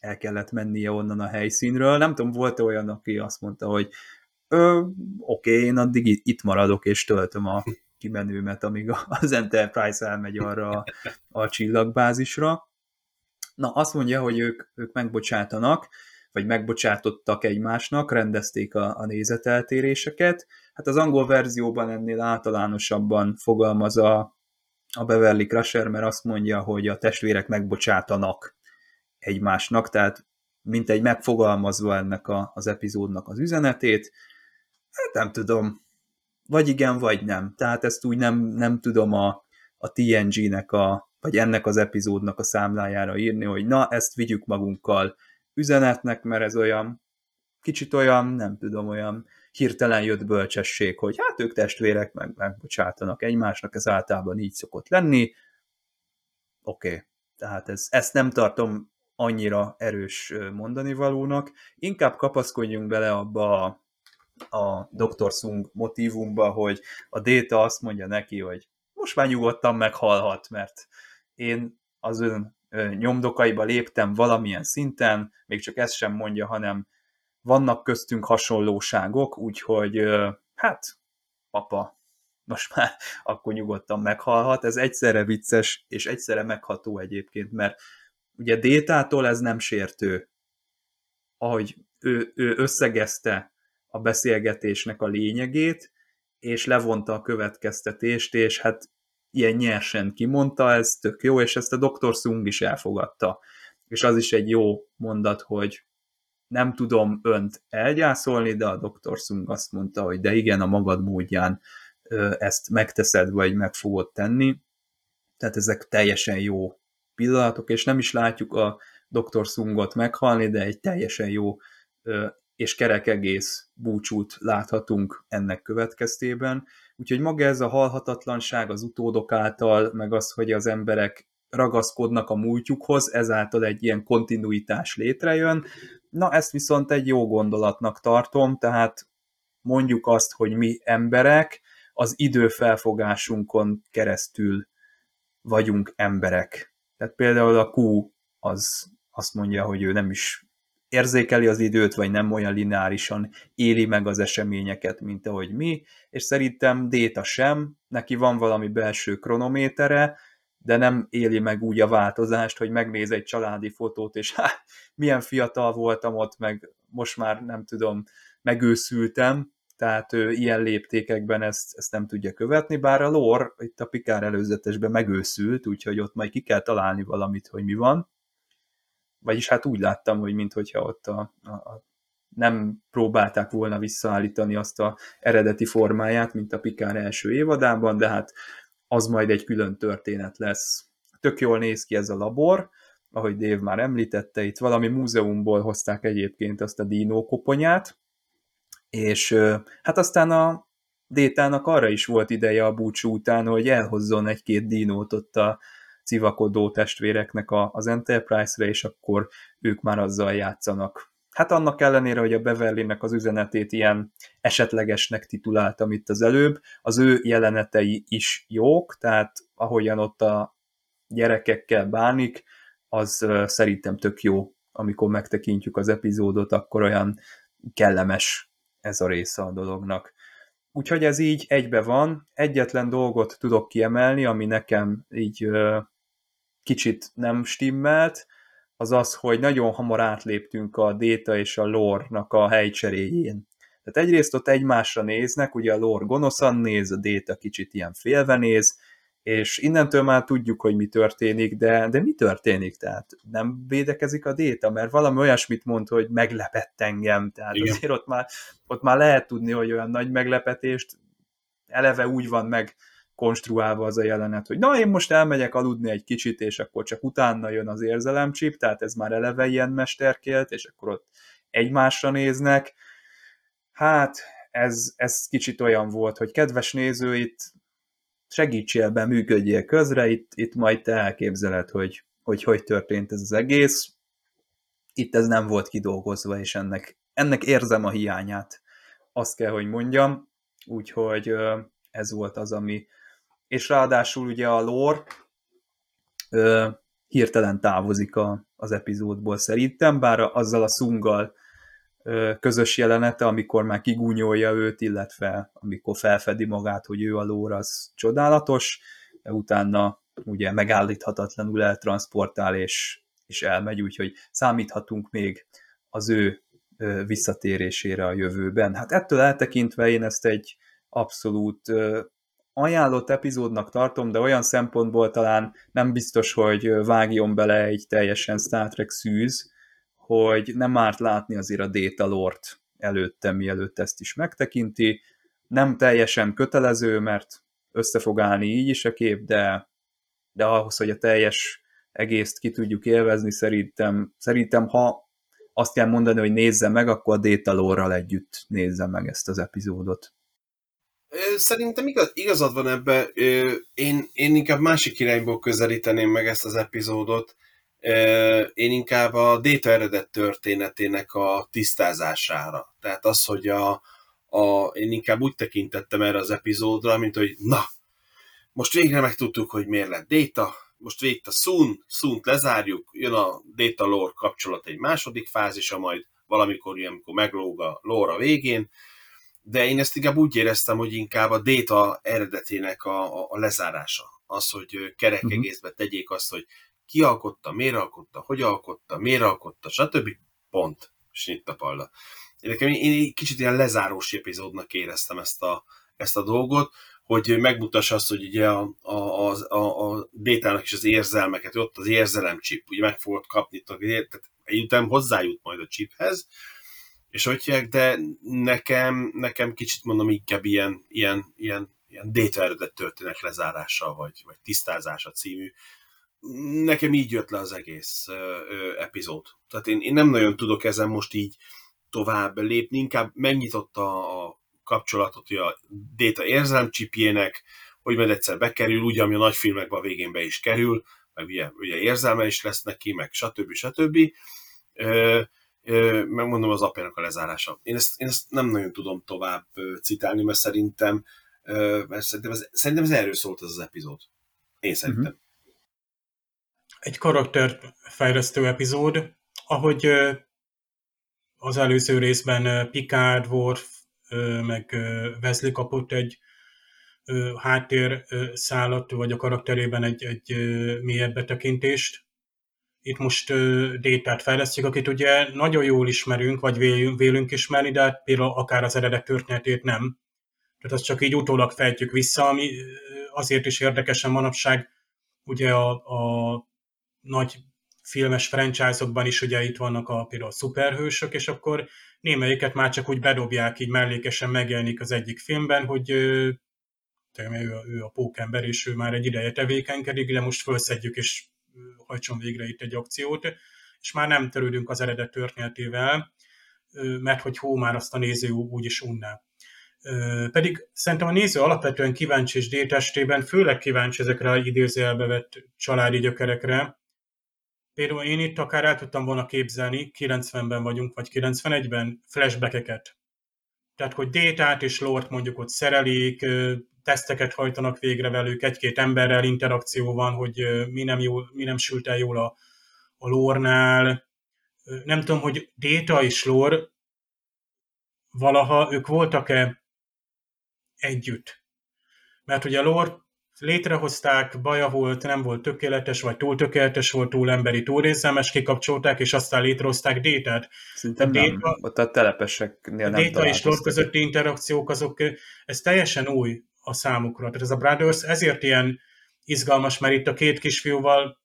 el kellett mennie onnan a helyszínről. Nem tudom, volt-e olyan, aki azt mondta, hogy oké, okay, én addig itt maradok és töltöm a kimenőmet, amíg az Enterprise elmegy arra a, a csillagbázisra. Na, azt mondja, hogy ők, ők megbocsátanak, vagy megbocsátottak egymásnak, rendezték a, a nézeteltéréseket. Hát az angol verzióban ennél általánosabban fogalmaz a, a Beverly Crusher, mert azt mondja, hogy a testvérek megbocsátanak egymásnak, tehát mint egy megfogalmazva ennek a, az epizódnak az üzenetét. Hát nem tudom, vagy igen, vagy nem. Tehát ezt úgy nem, nem tudom a, a TNG-nek a, vagy ennek az epizódnak a számlájára írni, hogy na, ezt vigyük magunkkal üzenetnek, mert ez olyan, kicsit olyan, nem tudom, olyan hirtelen jött bölcsesség, hogy hát ők testvérek, meg megbocsátanak egymásnak, ez általában így szokott lenni. Oké, okay. tehát ez, ezt nem tartom annyira erős mondani valónak. Inkább kapaszkodjunk bele abba a, a Dr. Sung motivumba, hogy a Déta azt mondja neki, hogy most már nyugodtan meghalhat, mert én az ön nyomdokaiba léptem valamilyen szinten, még csak ezt sem mondja, hanem vannak köztünk hasonlóságok, úgyhogy hát, papa, most már akkor nyugodtan meghalhat. Ez egyszerre vicces, és egyszerre megható egyébként, mert ugye Détától ez nem sértő. Ahogy ő, ő összegezte a beszélgetésnek a lényegét, és levonta a következtetést, és hát ilyen nyersen kimondta, ez tök jó, és ezt a Dr. Sung is elfogadta. És az is egy jó mondat, hogy nem tudom önt elgyászolni, de a Dr. Sung azt mondta, hogy de igen, a magad módján ezt megteszed, vagy meg fogod tenni. Tehát ezek teljesen jó pillanatok, és nem is látjuk a Dr. Sungot meghalni, de egy teljesen jó és kerek egész búcsút láthatunk ennek következtében. Úgyhogy maga ez a halhatatlanság az utódok által, meg az, hogy az emberek ragaszkodnak a múltjukhoz, ezáltal egy ilyen kontinuitás létrejön. Na, ezt viszont egy jó gondolatnak tartom, tehát mondjuk azt, hogy mi emberek az időfelfogásunkon keresztül vagyunk emberek. Tehát például a Q az azt mondja, hogy ő nem is érzékeli az időt, vagy nem olyan lineárisan éli meg az eseményeket, mint ahogy mi, és szerintem Déta sem, neki van valami belső kronométere, de nem éli meg úgy a változást, hogy megnéz egy családi fotót, és hát milyen fiatal voltam ott, meg most már nem tudom, megőszültem, tehát ő ilyen léptékekben ezt, ezt nem tudja követni, bár a lore itt a Pikár előzetesben megőszült, úgyhogy ott majd ki kell találni valamit, hogy mi van vagyis hát úgy láttam, hogy minthogyha ott a, a, a nem próbálták volna visszaállítani azt a eredeti formáját, mint a Pikár első évadában, de hát az majd egy külön történet lesz. Tök jól néz ki ez a labor, ahogy Dave már említette, itt valami múzeumból hozták egyébként azt a dino koponyát, és hát aztán a Détának arra is volt ideje a búcsú után, hogy elhozzon egy-két dinót ott a civakodó testvéreknek az Enterprise-re, és akkor ők már azzal játszanak. Hát annak ellenére, hogy a beverly az üzenetét ilyen esetlegesnek tituláltam itt az előbb, az ő jelenetei is jók, tehát ahogyan ott a gyerekekkel bánik, az szerintem tök jó, amikor megtekintjük az epizódot, akkor olyan kellemes ez a része a dolognak. Úgyhogy ez így egybe van. Egyetlen dolgot tudok kiemelni, ami nekem így kicsit nem stimmelt, az az, hogy nagyon hamar átléptünk a Data és a lore-nak a helycseréjén. Tehát egyrészt ott egymásra néznek, ugye a lore gonoszan néz, a Data kicsit ilyen félve néz, és innentől már tudjuk, hogy mi történik, de, de mi történik? Tehát nem védekezik a Data, mert valami olyasmit mond, hogy meglepett engem, tehát Igen. azért ott már, ott már lehet tudni, hogy olyan nagy meglepetést eleve úgy van meg konstruálva az a jelenet, hogy na, én most elmegyek aludni egy kicsit, és akkor csak utána jön az érzelemcsip, tehát ez már eleve ilyen mesterkélt, és akkor ott egymásra néznek. Hát, ez, ez kicsit olyan volt, hogy kedves néző, itt segítsél be, működjél közre, itt, itt majd te elképzeled, hogy, hogy hogy történt ez az egész. Itt ez nem volt kidolgozva, és ennek, ennek érzem a hiányát. Azt kell, hogy mondjam. Úgyhogy ez volt az, ami, és ráadásul ugye a lore ö, hirtelen távozik a, az epizódból szerintem, bár azzal a szunggal ö, közös jelenete, amikor már kigúnyolja őt, illetve amikor felfedi magát, hogy ő a lore, az csodálatos, de utána ugye megállíthatatlanul eltransportál és, és elmegy, úgyhogy számíthatunk még az ő visszatérésére a jövőben. Hát ettől eltekintve én ezt egy abszolút ajánlott epizódnak tartom, de olyan szempontból talán nem biztos, hogy vágjon bele egy teljesen Star Trek szűz, hogy nem árt látni azért a Data Lord előtte, mielőtt ezt is megtekinti. Nem teljesen kötelező, mert össze fog állni így is a kép, de, de ahhoz, hogy a teljes egészt ki tudjuk élvezni, szerintem, szerintem ha azt kell mondani, hogy nézze meg, akkor a Data Lore-ral együtt nézze meg ezt az epizódot. Szerintem igaz, igazad van ebbe. Én, én inkább másik irányból közelíteném meg ezt az epizódot. Én inkább a Data eredet történetének a tisztázására. Tehát az, hogy a, a, én inkább úgy tekintettem erre az epizódra, mint hogy na, most végre megtudtuk, hogy miért lett Data, most végt a Sun, Sun-t lezárjuk, jön a Data Lore kapcsolat egy második fázisa, majd valamikor amikor meglóg a lore a végén, de én ezt inkább úgy éreztem, hogy inkább a data eredetének a, a, a lezárása. Az, hogy kerek uh-huh. egészbe tegyék azt, hogy ki alkotta, miért alkotta, hogy alkotta, miért alkotta, stb. Pont. Snittapalda. Én nekem én egy kicsit ilyen lezárós epizódnak éreztem ezt a, ezt a dolgot, hogy megmutassa azt, hogy ugye a, a, a, a, a détának is az érzelmeket, ott az érzelemcsip, ugye meg fogod kapni, tehát egy után hozzájut majd a chiphez, és hogy de nekem, nekem kicsit mondom inkább ilyen, ilyen, ilyen, ilyen data eredet történet lezárása, vagy, vagy tisztázása című. Nekem így jött le az egész ö, ö, epizód. Tehát én, én nem nagyon tudok ezen most így tovább lépni, inkább megnyitotta a kapcsolatot a data érzelmcsipjének, hogy majd egyszer bekerül, úgy, ami a nagy filmekben a végén be is kerül, meg ugye, ugye érzelme is lesz neki, meg stb. stb. Ö, megmondom az apjának a lezárása. Én ezt, én ezt nem nagyon tudom tovább citálni, mert szerintem, mert szerintem, ez, szerintem ez erről szólt ez az epizód. Én szerintem. Uh-huh. Egy karakterfejlesztő epizód, ahogy az előző részben Picard, Worf, meg Wesley kapott egy háttér szállat, vagy a karakterében egy, egy mélyebb betekintést, itt most détát fejlesztjük, akit ugye nagyon jól ismerünk, vagy vélünk, ismerni, de például akár az eredet történetét nem. Tehát azt csak így utólag fejtjük vissza, ami azért is érdekesen manapság, ugye a, a nagy filmes franchise-okban is ugye itt vannak a, például a szuperhősök, és akkor némelyiket már csak úgy bedobják, így mellékesen megjelenik az egyik filmben, hogy ő, ő, a, ő a pókember, és ő már egy ideje tevékenykedik, de most felszedjük és hajtson végre itt egy akciót, és már nem törődünk az eredet történetével, mert hogy hó már azt a néző úgyis unná. Pedig szerintem a néző alapvetően kíváncsi és détestében, főleg kíváncsi ezekre a idézőjelbe vett családi gyökerekre. Például én itt akár el tudtam volna képzelni, 90-ben vagyunk, vagy 91-ben, flashbackeket. Tehát, hogy détát és lort mondjuk ott szerelik, teszteket hajtanak végre velük, egy-két emberrel interakció van, hogy mi nem, jól, mi nem sült el jól a, a lórnál. Nem tudom, hogy déta és lór valaha ők voltak-e együtt. Mert ugye a lore létrehozták, baja volt, nem volt tökéletes, vagy túl tökéletes volt, túl emberi, túl részelmes, kikapcsolták, és aztán létrehozták détát. Szerintem a nem, ott a telepeseknél a nem Déta és lore közötti interakciók, azok, ez teljesen új a számukra. Tehát ez a Brothers ezért ilyen izgalmas, mert itt a két kisfiúval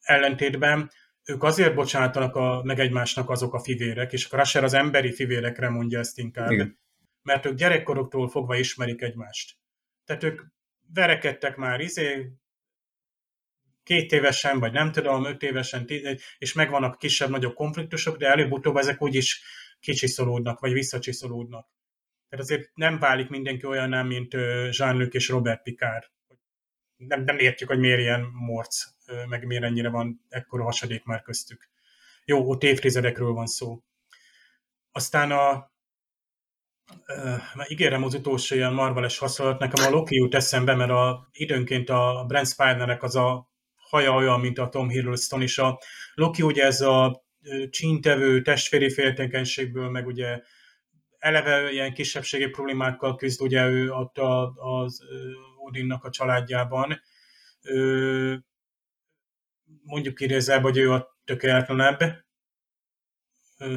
ellentétben ők azért bocsátanak a, meg egymásnak azok a fivérek, és a Crusher az emberi fivérekre mondja ezt inkább. Igen mert ők gyerekkoroktól fogva ismerik egymást. Tehát ők verekedtek már izé, két évesen, vagy nem tudom, öt évesen, és megvannak kisebb-nagyobb konfliktusok, de előbb-utóbb ezek úgyis kicsiszolódnak, vagy visszacsiszolódnak. Tehát azért nem válik mindenki olyan, mint Jean-Luc és Robert Picard. Nem, nem értjük, hogy miért ilyen morc, meg miért ennyire van ekkora hasadék már köztük. Jó, ott évtizedekről van szó. Aztán a Uh, ígérem az utolsó ilyen marveles hasonlat, nekem a Loki jut eszembe, mert a, időnként a Brent Spinernek az a haja olyan, mint a Tom Hiddleston is. A Loki ugye ez a csíntevő testvéri féltékenységből, meg ugye eleve ilyen kisebbségi problémákkal küzd, ugye ő ott a, az Odinnak a családjában. mondjuk idézve, hogy ő a tökéletlenebb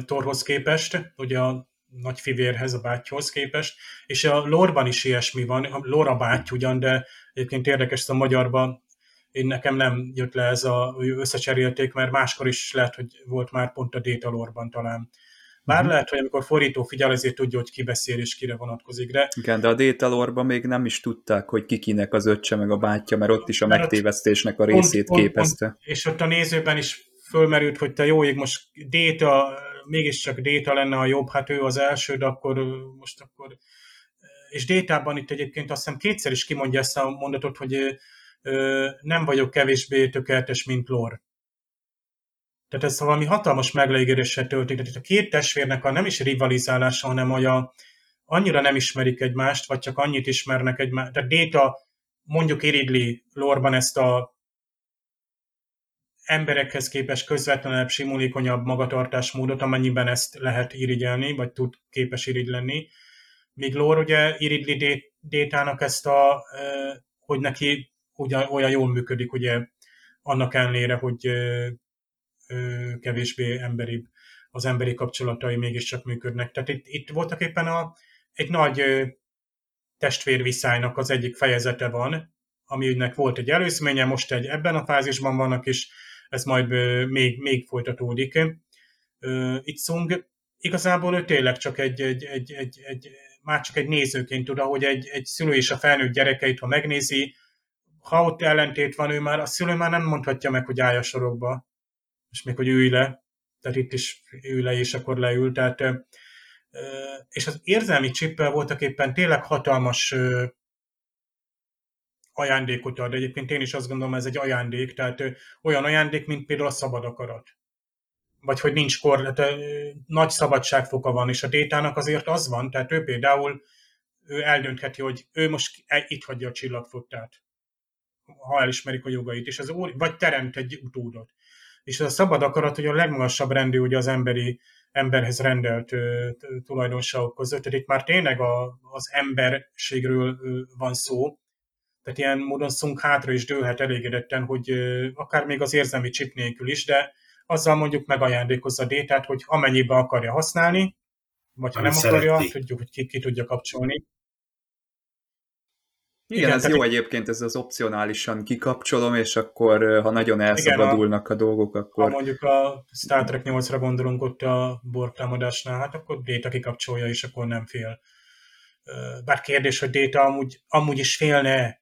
Torhoz képest, ugye a nagy fivérhez, a bátyhoz képest, és a lorban is ilyesmi van, a lor a báty ugyan, de egyébként érdekes, a magyarban én nekem nem jött le ez a, összecserélték, mert máskor is lehet, hogy volt már pont a Data lorban talán. Bár uh-huh. lehet, hogy amikor fordító figyel, ezért tudja, hogy ki beszél és kire vonatkozik. De... Igen, de a Data lore még nem is tudták, hogy kikinek az öccse meg a bátyja, mert ott is a megtévesztésnek a részét pont, képezte. Pont, pont, és ott a nézőben is fölmerült, hogy te jó ég, most Data mégiscsak Déta lenne a jobb, hát ő az első, de akkor most akkor... És Détában itt egyébként azt hiszem kétszer is kimondja ezt a mondatot, hogy nem vagyok kevésbé tökéletes, mint Lor. Tehát ez valami hatalmas megleigéréssel történt. Tehát a két testvérnek a nem is rivalizálása, hanem hogy annyira nem ismerik egymást, vagy csak annyit ismernek egymást. Tehát Déta mondjuk irigli Lorban ezt a emberekhez képest közvetlenebb, simulékonyabb magatartásmódot, amennyiben ezt lehet irigyelni, vagy tud képes irigy. Míg Lór ugye irigli Détának ezt a, hogy neki ugye olyan jól működik, ugye annak ellenére, hogy kevésbé emberi, az emberi kapcsolatai mégiscsak működnek. Tehát itt, itt voltak éppen a, egy nagy testvérviszálynak az egyik fejezete van, aminek volt egy előzménye, most egy ebben a fázisban vannak, és ez majd még, még folytatódik. Itt Szung igazából ő tényleg csak egy, egy, egy, egy, egy már csak egy nézőként tud, ahogy egy, egy szülő és a felnőtt gyerekeit, ha megnézi, ha ott ellentét van, ő már, a szülő már nem mondhatja meg, hogy állj a sorokba, és még, hogy ülj le, tehát itt is ülj le, és akkor leül, tehát és az érzelmi csippel voltak éppen tényleg hatalmas ajándékot ad. Egyébként én is azt gondolom, ez egy ajándék, tehát olyan ajándék, mint például a szabad akarat. Vagy hogy nincs kor, ö, nagy szabadságfoka van, és a détának azért az van, tehát ő például ő eldöntheti, hogy ő most e, itt hagyja a csillagflottát, ha elismerik a jogait, és az úr, vagy teremt egy utódot. És ez a szabad akarat, hogy a legmagasabb rendű ugye az emberi emberhez rendelt tulajdonságok között. Tehát itt már tényleg a, az emberségről ö, van szó, tehát ilyen módon Szunk hátra is dőlhet elégedetten, hogy akár még az érzelmi chip nélkül is, de azzal mondjuk megajándékozza a détát, hogy amennyiben akarja használni, vagy ha nem szeretti. akarja, tudjuk, hogy ki, ki tudja kapcsolni. Igen, igen ez jó egyébként, ez az opcionálisan kikapcsolom, és akkor, ha nagyon elszabadulnak igen, a, a dolgok, akkor... Ha mondjuk a Star Trek 8-ra gondolunk ott a bortámadásnál, hát akkor Déta kikapcsolja, és akkor nem fél. Bár kérdés, hogy Déta amúgy, amúgy is félne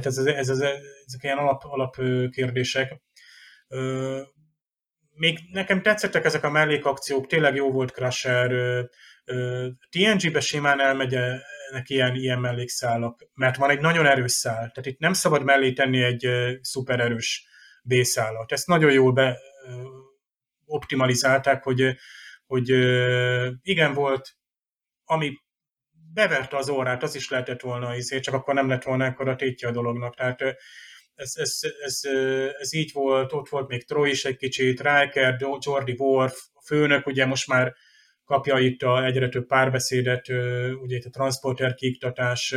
tehát ez, ez, ez, ezek ilyen alap, alap kérdések. még nekem tetszettek ezek a mellékakciók, tényleg jó volt Crusher, TNG-be simán elmegyenek ilyen, ilyen mellékszálak, mert van egy nagyon erős szál, tehát itt nem szabad mellé tenni egy szuper erős B-szálat. Ezt nagyon jól be optimalizálták, hogy, hogy igen volt, ami beverte az órát, az is lehetett volna, izé, csak akkor nem lett volna ekkor a tétje a dolognak. Tehát ez, ez, ez, ez, így volt, ott volt még Troy is egy kicsit, Riker, Jordi Worf, a főnök ugye most már kapja itt a egyre több párbeszédet, ugye itt a transporter kiiktatás.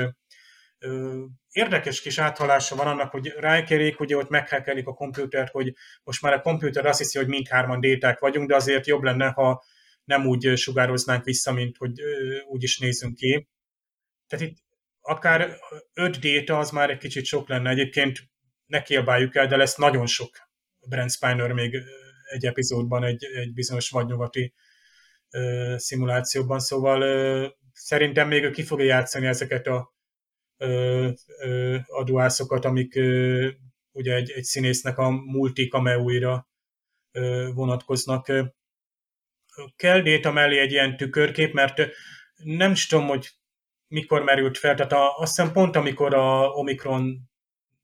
Érdekes kis áthalása van annak, hogy Rikerék ugye ott meghekkelik a komputert, hogy most már a komputer azt hiszi, hogy mindhárman déták vagyunk, de azért jobb lenne, ha nem úgy sugároznánk vissza, mint hogy úgy is nézünk ki. Tehát itt akár 5 déta az már egy kicsit sok lenne. Egyébként ne kiabáljuk el, de lesz nagyon sok Brent Spiner még egy epizódban, egy, egy bizonyos vadnyugati ö, szimulációban, szóval ö, szerintem még ő ki fogja játszani ezeket a ö, ö, aduászokat, amik ö, ugye egy, egy színésznek a multi kameóira vonatkoznak. Kell déta mellé egy ilyen tükörkép, mert nem is tudom, hogy mikor merült fel, tehát a, azt hiszem pont amikor a Omikron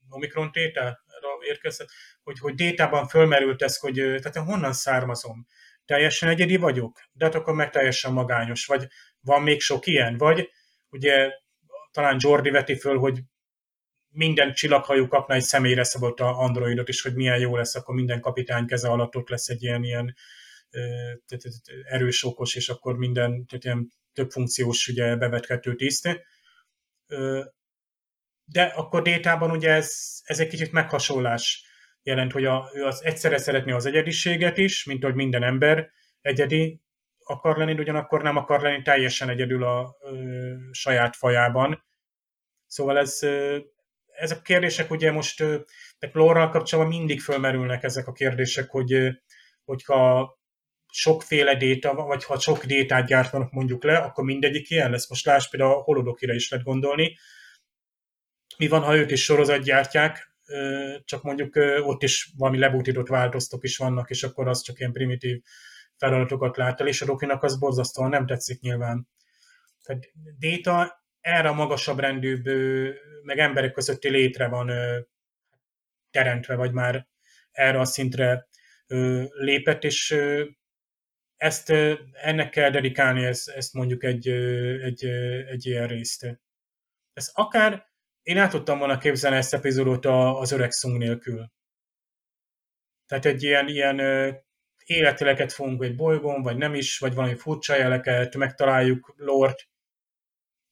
Omikron tétel érkezett, hogy, hogy détában fölmerült ez, hogy tehát honnan származom? Teljesen egyedi vagyok? De hát akkor meg teljesen magányos. Vagy van még sok ilyen? Vagy ugye talán Jordi veti föl, hogy minden csillaghajú kapna egy személyre szabott a androidot is, hogy milyen jó lesz, akkor minden kapitány keze alatt ott lesz egy ilyen, ilyen erős, okos, és akkor minden tehát ilyen több funkciós ugye bevethető tiszt de akkor détában ugye ez, ez egy kicsit meghasonlás jelent, hogy a, ő az egyszerre szeretné az egyediséget is, mint hogy minden ember egyedi akar lenni, ugyanakkor nem akar lenni teljesen egyedül a ö, saját fajában. Szóval ez, ö, ezek a kérdések ugye most, tehát lore kapcsolatban mindig fölmerülnek ezek a kérdések, hogy hogyha sokféle déta, vagy ha sok détát gyártanak mondjuk le, akkor mindegyik ilyen lesz. Most láss például a holodokira is lehet gondolni, mi van, ha ők is sorozat gyártják, csak mondjuk ott is valami lebutított változtok is vannak, és akkor az csak ilyen primitív feladatokat lát el, és a Rokinak az borzasztóan nem tetszik nyilván. Tehát Data erre a magasabb rendűbb, meg emberek közötti létre van teremtve, vagy már erre a szintre lépett, és ezt ennek kell dedikálni, ezt, ezt mondjuk egy, egy, egy ilyen részt. Ez akár én át tudtam volna képzelni ezt epizódot az öreg szung nélkül. Tehát egy ilyen, ilyen életeleket fogunk egy bolygón, vagy nem is, vagy valami furcsa jeleket, megtaláljuk Lord,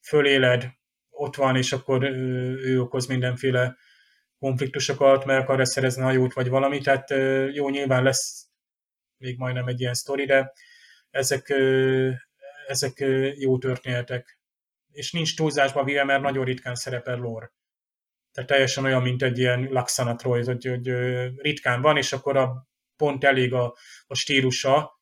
föléled, ott van, és akkor ő, okoz mindenféle konfliktusokat, meg akar szerezni hajót, vagy valami, tehát jó, nyilván lesz még majdnem egy ilyen sztori, de ezek, ezek jó történetek és nincs túlzásba véve, mert nagyon ritkán szerepel lore. Tehát teljesen olyan, mint egy ilyen Troy, hogy, hogy ritkán van, és akkor a pont elég a, a stílusa,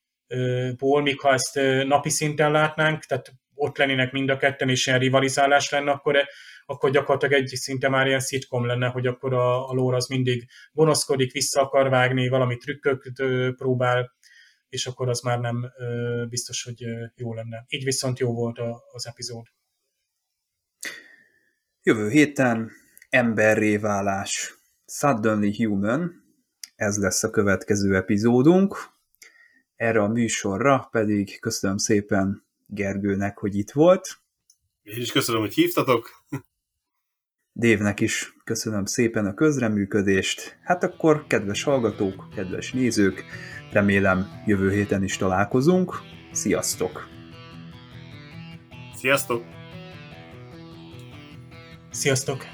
ból, míg ha ezt napi szinten látnánk, tehát ott lennének mind a ketten, és ilyen rivalizálás lenne, akkor, akkor gyakorlatilag egy szinte már ilyen szitkom lenne, hogy akkor a, a lóra az mindig gonoszkodik, vissza akar vágni, valami trükköt próbál, és akkor az már nem biztos, hogy jó lenne. Így viszont jó volt az epizód. Jövő héten emberré válás. Suddenly Human, ez lesz a következő epizódunk. Erre a műsorra pedig köszönöm szépen Gergőnek, hogy itt volt. Én is köszönöm, hogy hívtatok. Dévnek is köszönöm szépen a közreműködést. Hát akkor, kedves hallgatók, kedves nézők, remélem jövő héten is találkozunk. Sziasztok! Sziasztok! Sziasztok!